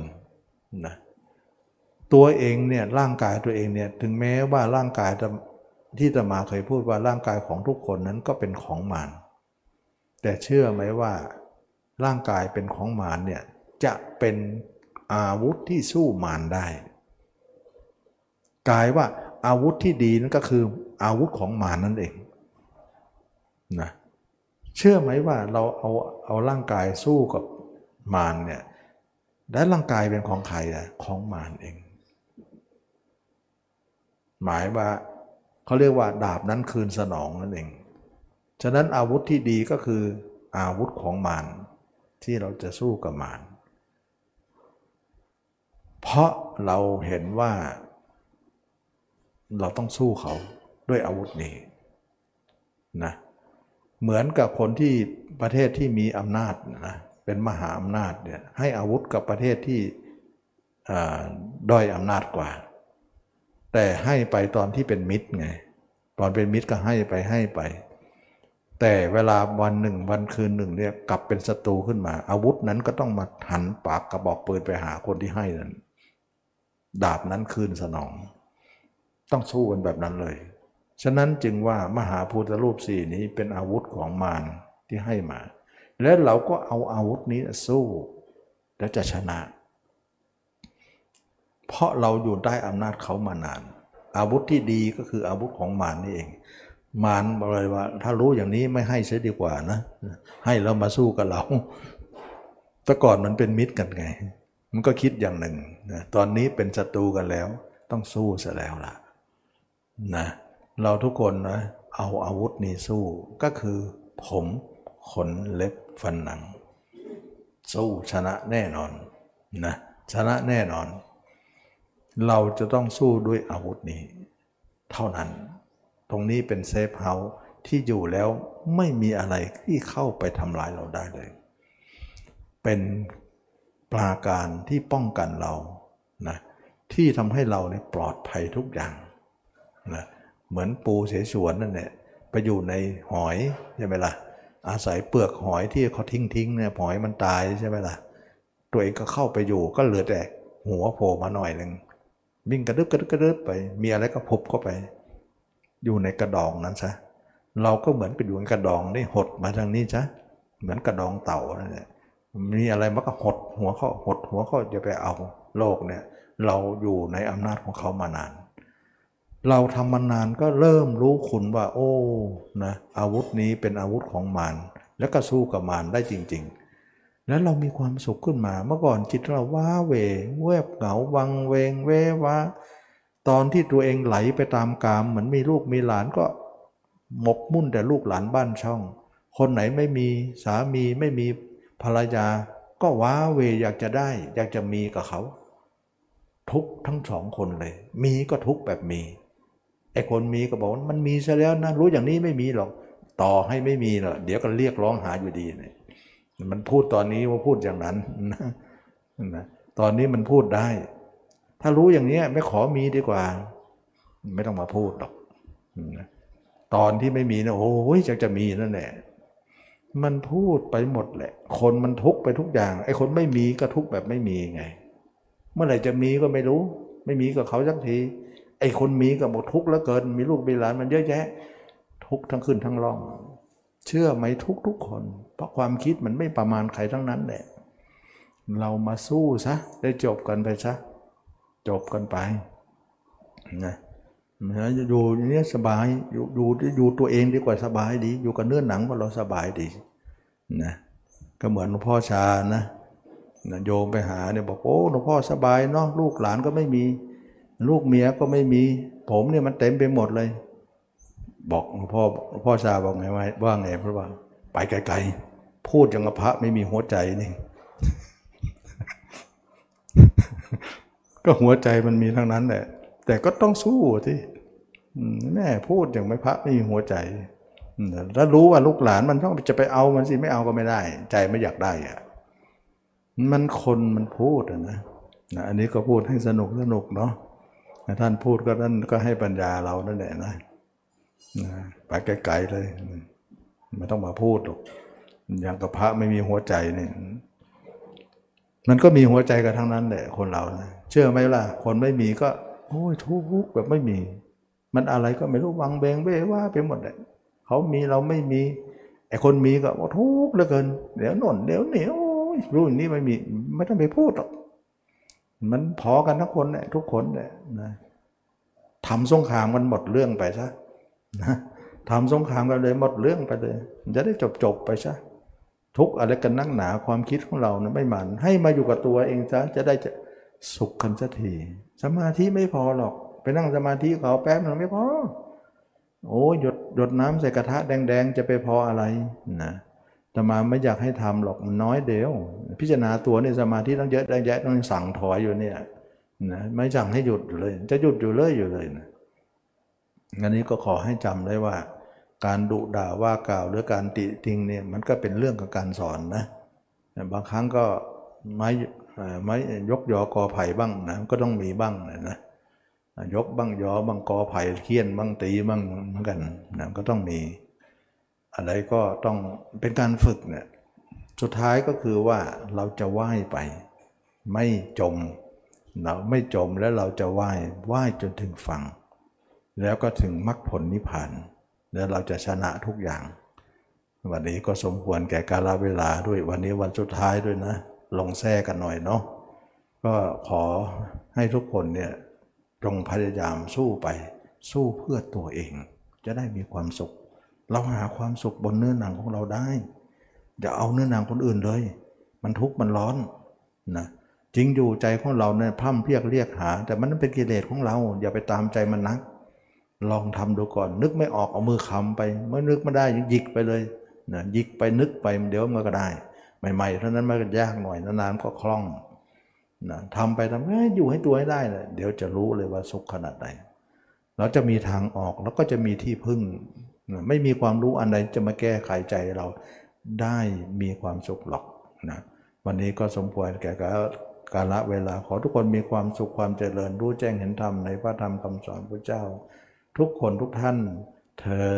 Speaker 1: นะตัวเองเนี่ยร่างกายตัวเองเนี่ยถึงแม้ว่าร่างกายที่ตมาเคยพูดว่าร่างกายของทุกคนนั้นก็เป็นของมารแต่เชื่อไหมว่า ร่างกายเป็นของมารเนี่ยจะเป็นอาวุธที่สู้มารได้กายว่าอาวุธที่ดีนั่นก็คือ อาวุธของมารนั่นเองนะเชื่อไหมว่าเราเอาเอาร่างกายสู้กับมารเนี่ยและร่างกายเป็นของใครอะของมารเอง หมายว่าเขาเรียกว่า ดาบนั้นคืนสนองนั่นเอง ฉะนั้นอาวุธที่ดีก็คืออาวุธของมารที่เราจะสู้กับมารเพราะเราเห็นว่า เราต้องสู้เขา ด้วยอาวุธนี้นะเหมือนกับคนที่ประเทศที่มีอำนาจนะเป็นมหาอำนาจเนี่ยให้อาวุธกับประเทศที่ด้อยอำนาจกว่า แต่ให้ไปตอนที่เป็นมิตรไงตอนเป็นมิตรก็ให้ไปให้ไป แต่เวลาวันหนึ่งวันคืนหนึ่งเนี่ยกลับเป็นศัตรูขึ้นมา อาวุธนั้นก็ต้องมาหันปากกระบอกปืนไปหาคนที่ให้นั้นดาบนั้นคืนสนอง ต้องสู้กันแบบนั้นเลย ฉะนั้นจึงว่ามหาพุทธรูปสี่นี้เป็นอาวุธของมารที่ให้มา และเราก็เอาอาวุธนี้สู้ และจะชนะ เพราะเราอยู่ใต้อำนาจเขามานาน อาวุธที่ดีก็คืออาวุธของมารนี่เอง มารบอกเลยว่า ถ้ารู้อย่างนี้ไม่ให้เสียดีกว่านะ ให้เรามาสู้กับเรา แต่ก่อนมันเป็นมิตรกันไง มันก็คิดอย่างหนึ่งนะตอนนี้เป็นศัตรูกันแล้ว ต้องสู้เสียแล้วล่ะ นะเเราทุกคนนะเอาอาวุธนี้สู้ก็คือผมขนเล็บฟันหนัง สู้ชนะแน่นอนนะชนะแน่นอน เราจะต้องสู้ด้วยอาวุธนี้ เท่านั้น ตรงนี้เป็นเซฟเฮาส์ที่อยู่แล้วไม่มีอะไรที่เข้าไปทำลายเราได้เลย เป็นปราการที่ป้องกันเรานะที่ทำให้เราเนี่ยปลอดภัยทุกอย่างนะเเหมือนปูเสฉวนนั่นแหละไปอยู่ในหอยใช่ไหมล่ะ อาศัยเปลือกหอยที่เขาทิ้งทิ้งเนี่ยหอยมันตายใช่ไหมล่ะ ตัวเองก็เข้าไปอยู่ก็เหลือแต่หัวโผล่มาหน่อยหนึ่งวิ่งกระดึบกระดึบกระดึบไป มีอะไรก็พบเข้าไป อยู่ในกระดองนั้นซะเราก็เหมือนกับอยู่ในกระดองนี่หดมาทางนี้ซะเหมือนกระดองเต่านั่นแหละมีอะไรมันก็หดหัวเข้าหดหัวเข้าจะไปเอาโลกเนี่ย เราอยู่ในอำนาจของเขามานาน เราทำมานานก็เริ่มรู้คุณว่า โอ้นะอาวุธนี้เป็นอาวุธของมารแล้วก็สู้กับมารได้จริง ๆ แล้วเรามีความสุขขึ้นมา เมื่อก่อนจิตเราว้าเวเวบเหงาวังเวงเววาตอนที่ตัวเองไหลไปตามกามเหมือนมีลูกมีหลานก็หมกมุ่นแต่ลูกหลานบ้านช่อง คนไหนไม่มีสามีไม่มีภรรยา ก็ว้าเวอยากจะได้ อยากจะมีกับเขา ทุกทั้งสองคนเลย มีก็ทุกแบบมี ไอ้คนมีก็บอกมันมีซะแล้วนะรู้อย่างนี้ไม่มีหรอก ต่อให้ไม่มีหรอกเดี๋ยวก็เรียกร้องหาอยู่ดีเนี่ยมันพูดตอนนี้ว่าพูดอย่างนั้นนะตอนนี้มันพูดได้ ถ้ารู้อย่างนี้ไม่ขอมีดีกว่า ไม่ต้องมาพูดหรอกตอนที่ไม่มีนะโอ้ยจะจะมีนั่นแหละมันพูดไปหมดแหละ คนมันทุกไปทุกอย่าง ไอ้คนไม่มีก็ทุกแบบไม่มีไง เมื่อไหร่จะมีก็ไม่รู้ ไม่มีกับเขาสักที ไอ้คนมีก็บอกทุกข์แล้วเกิน มีลูกมีหลานมันเยอะแยะ ทุกข์ทั้งขึ้นทั้งล่อง เชื่อไหมทุกทุกคน เพราะความคิดมันไม่ประมาณใครทั้งนั้นแหละเรามาสู้ซะได้จบกันไปซะจบกันไปนะนะอยู่อย่างนี้สบายอยู่อยู่อยู่ตัวเองดีกว่าสบายดี อยู่กับเนื้อหนังว่าเราสบายดีนะก็เหมือนหลวงพ่อชานะนะโยมไปหาเนี่ยบอกโอ้หลวงพ่อสบายเนาะลูกหลานก็ไม่มี ลูกเมียก็ไม่มี ผมเนี่ยมันเต็มไปหมดเลย บอกพ่อพ่อชาบอกไงว่าไงเพราะว่าไปไกลๆ พูดอย่างพระไม่มีหัวใจนี่ ก็หัวใจมันมีทั้งนั้นแหละ แต่ก็ต้องสู้ที่แม่พูดอย่างไม่พระไม่มีหัวใจแล้วรู้ว่าลูกหลานมันต้องจะไปเอามันสิไม่เอาก็ไม่ได้ ใจไม่อยากได้อะมันคนมันพูดนะนะ อันนี้ก็พูดให้สนุกสนุกเนาะ ท่านพูดก็ท่านก็ให้ปัญญาเรานั่นแหละนะไปไกลๆเลยไม่ต้องมาพูดหรอกอย่างกับพระไม่มีหัวใจเนี่ยมันก็มีหัวใจกันทั้งนั้นแหละคนเรานะเชื่อไหมล่ะ คนไม่มีก็ โอ้ยทุกข์แบบไม่มี มันอะไรก็ไม่รู้วังเบงเบ้ว่าไปหมดเลยเขามีเราไม่มีไอ้คนมีก็ทุกข์เหลือเกินเดี๋ยวหน่นเดี๋ยวเหนียวรู้อย่างนี้ไม่มี ไม่ต้องไปพูดหรอก มันพอกันทุกคนเนี่ยทุกคนเนี่ยนะทำสงครามมันหมดเรื่องไปซะนะทำสงครามกันเลยหมดเรื่องไปเลยจะได้จบจบไปซะทุกอะไรกันนักหนาความคิดของเราเนี่ยไม่หมันให้มาอยู่กับตัวเองซะจะได้จะสุขกันสักทีสมาธิไม่พอหรอก ไปนั่งสมาธิเขาแป๊บนึงไม่พอโอ้หยดหยดน้ำใส่กระทะแดง ๆ จะไปพออะไรนะ ตมาไม่อยากให้ทำหรอกมันน้อยเดียว พิจารณาตัวนี่สมาธิต้องเยอะได้แยะต้องสั่งถอยอยู่เนี่ยนะไม่สั่งให้หยุดอยู่เลย จะหยุดอยู่เลยอยู่เลยนะอันนี้ก็ขอให้จำได้ว่า การดุด่าว่ากล่าวหรือการติทิงเนี่ยมันก็เป็นเรื่องของการสอนนะบางครั้งก็ไม่ไม่ยกยอกอไผ่บ้างนะก็ต้องมีบ้างนะนะยกบ้างยอบ้างกอไผ่เคี่ยนบ้างตีบ้างเหมือนกันนะก็ต้องมี อะไรก็ต้องเป็นการฝึกเนี่ยสุดท้ายก็คือว่าเราจะไหว้ไป ไม่จม เราไม่จมแล้วเราจะไหว้ไหว้จนถึงฝั่ง แล้วก็ถึงมรรคผลนิพพาน แล้วเราจะชนะทุกอย่าง วันนี้ก็สมควรแก่กาลเวลาด้วยวันนี้วันสุดท้ายด้วยนะ ลงแท้กันหน่อยเนาะก็ขอให้ทุกคนเนี่ยจงพยายามสู้ไป สู้เพื่อตัวเอง จะได้มีความสุข เราหาความสุขบนเนื้อหนังของเราได้ อย่าเอาเนื้อหนังคนอื่นเลย มันทุกข์มันร้อนนะจริงอยู่ใจของเราเนี่ยพร่ำเพียกเรียกหา แต่มันเป็นกิเลสของเรา อย่าไปตามใจมันนัก ลองทำดูก่อน นึกไม่ออกเอามือคำไป เมื่อนึกไม่ได้ยิกไปเลยนะยิกไปนึกไปเดี๋ยวมันก็ได้ ใหม่ๆเท่านั้นมันก็ยากหน่อยนานๆก็คล่องนะทำไปทำไปอยู่ให้ตัวให้ได้เลยเดี๋ยวจะรู้เลยว่าสุขขนาดไหนเราจะมีทางออกแล้วก็จะมีที่พึ่ง ไม่มีความรู้อันใดจะมาแก้ไขใจเราได้มีความสุขหรอกนะวันนี้ก็สมควรแก่กาลเวลาขอทุกคนมีความสุขความเจริญรู้แจ้งเห็นธรรมในพระธรรมคำสอนพระเจ้า ทุกคนทุกท่านเทอ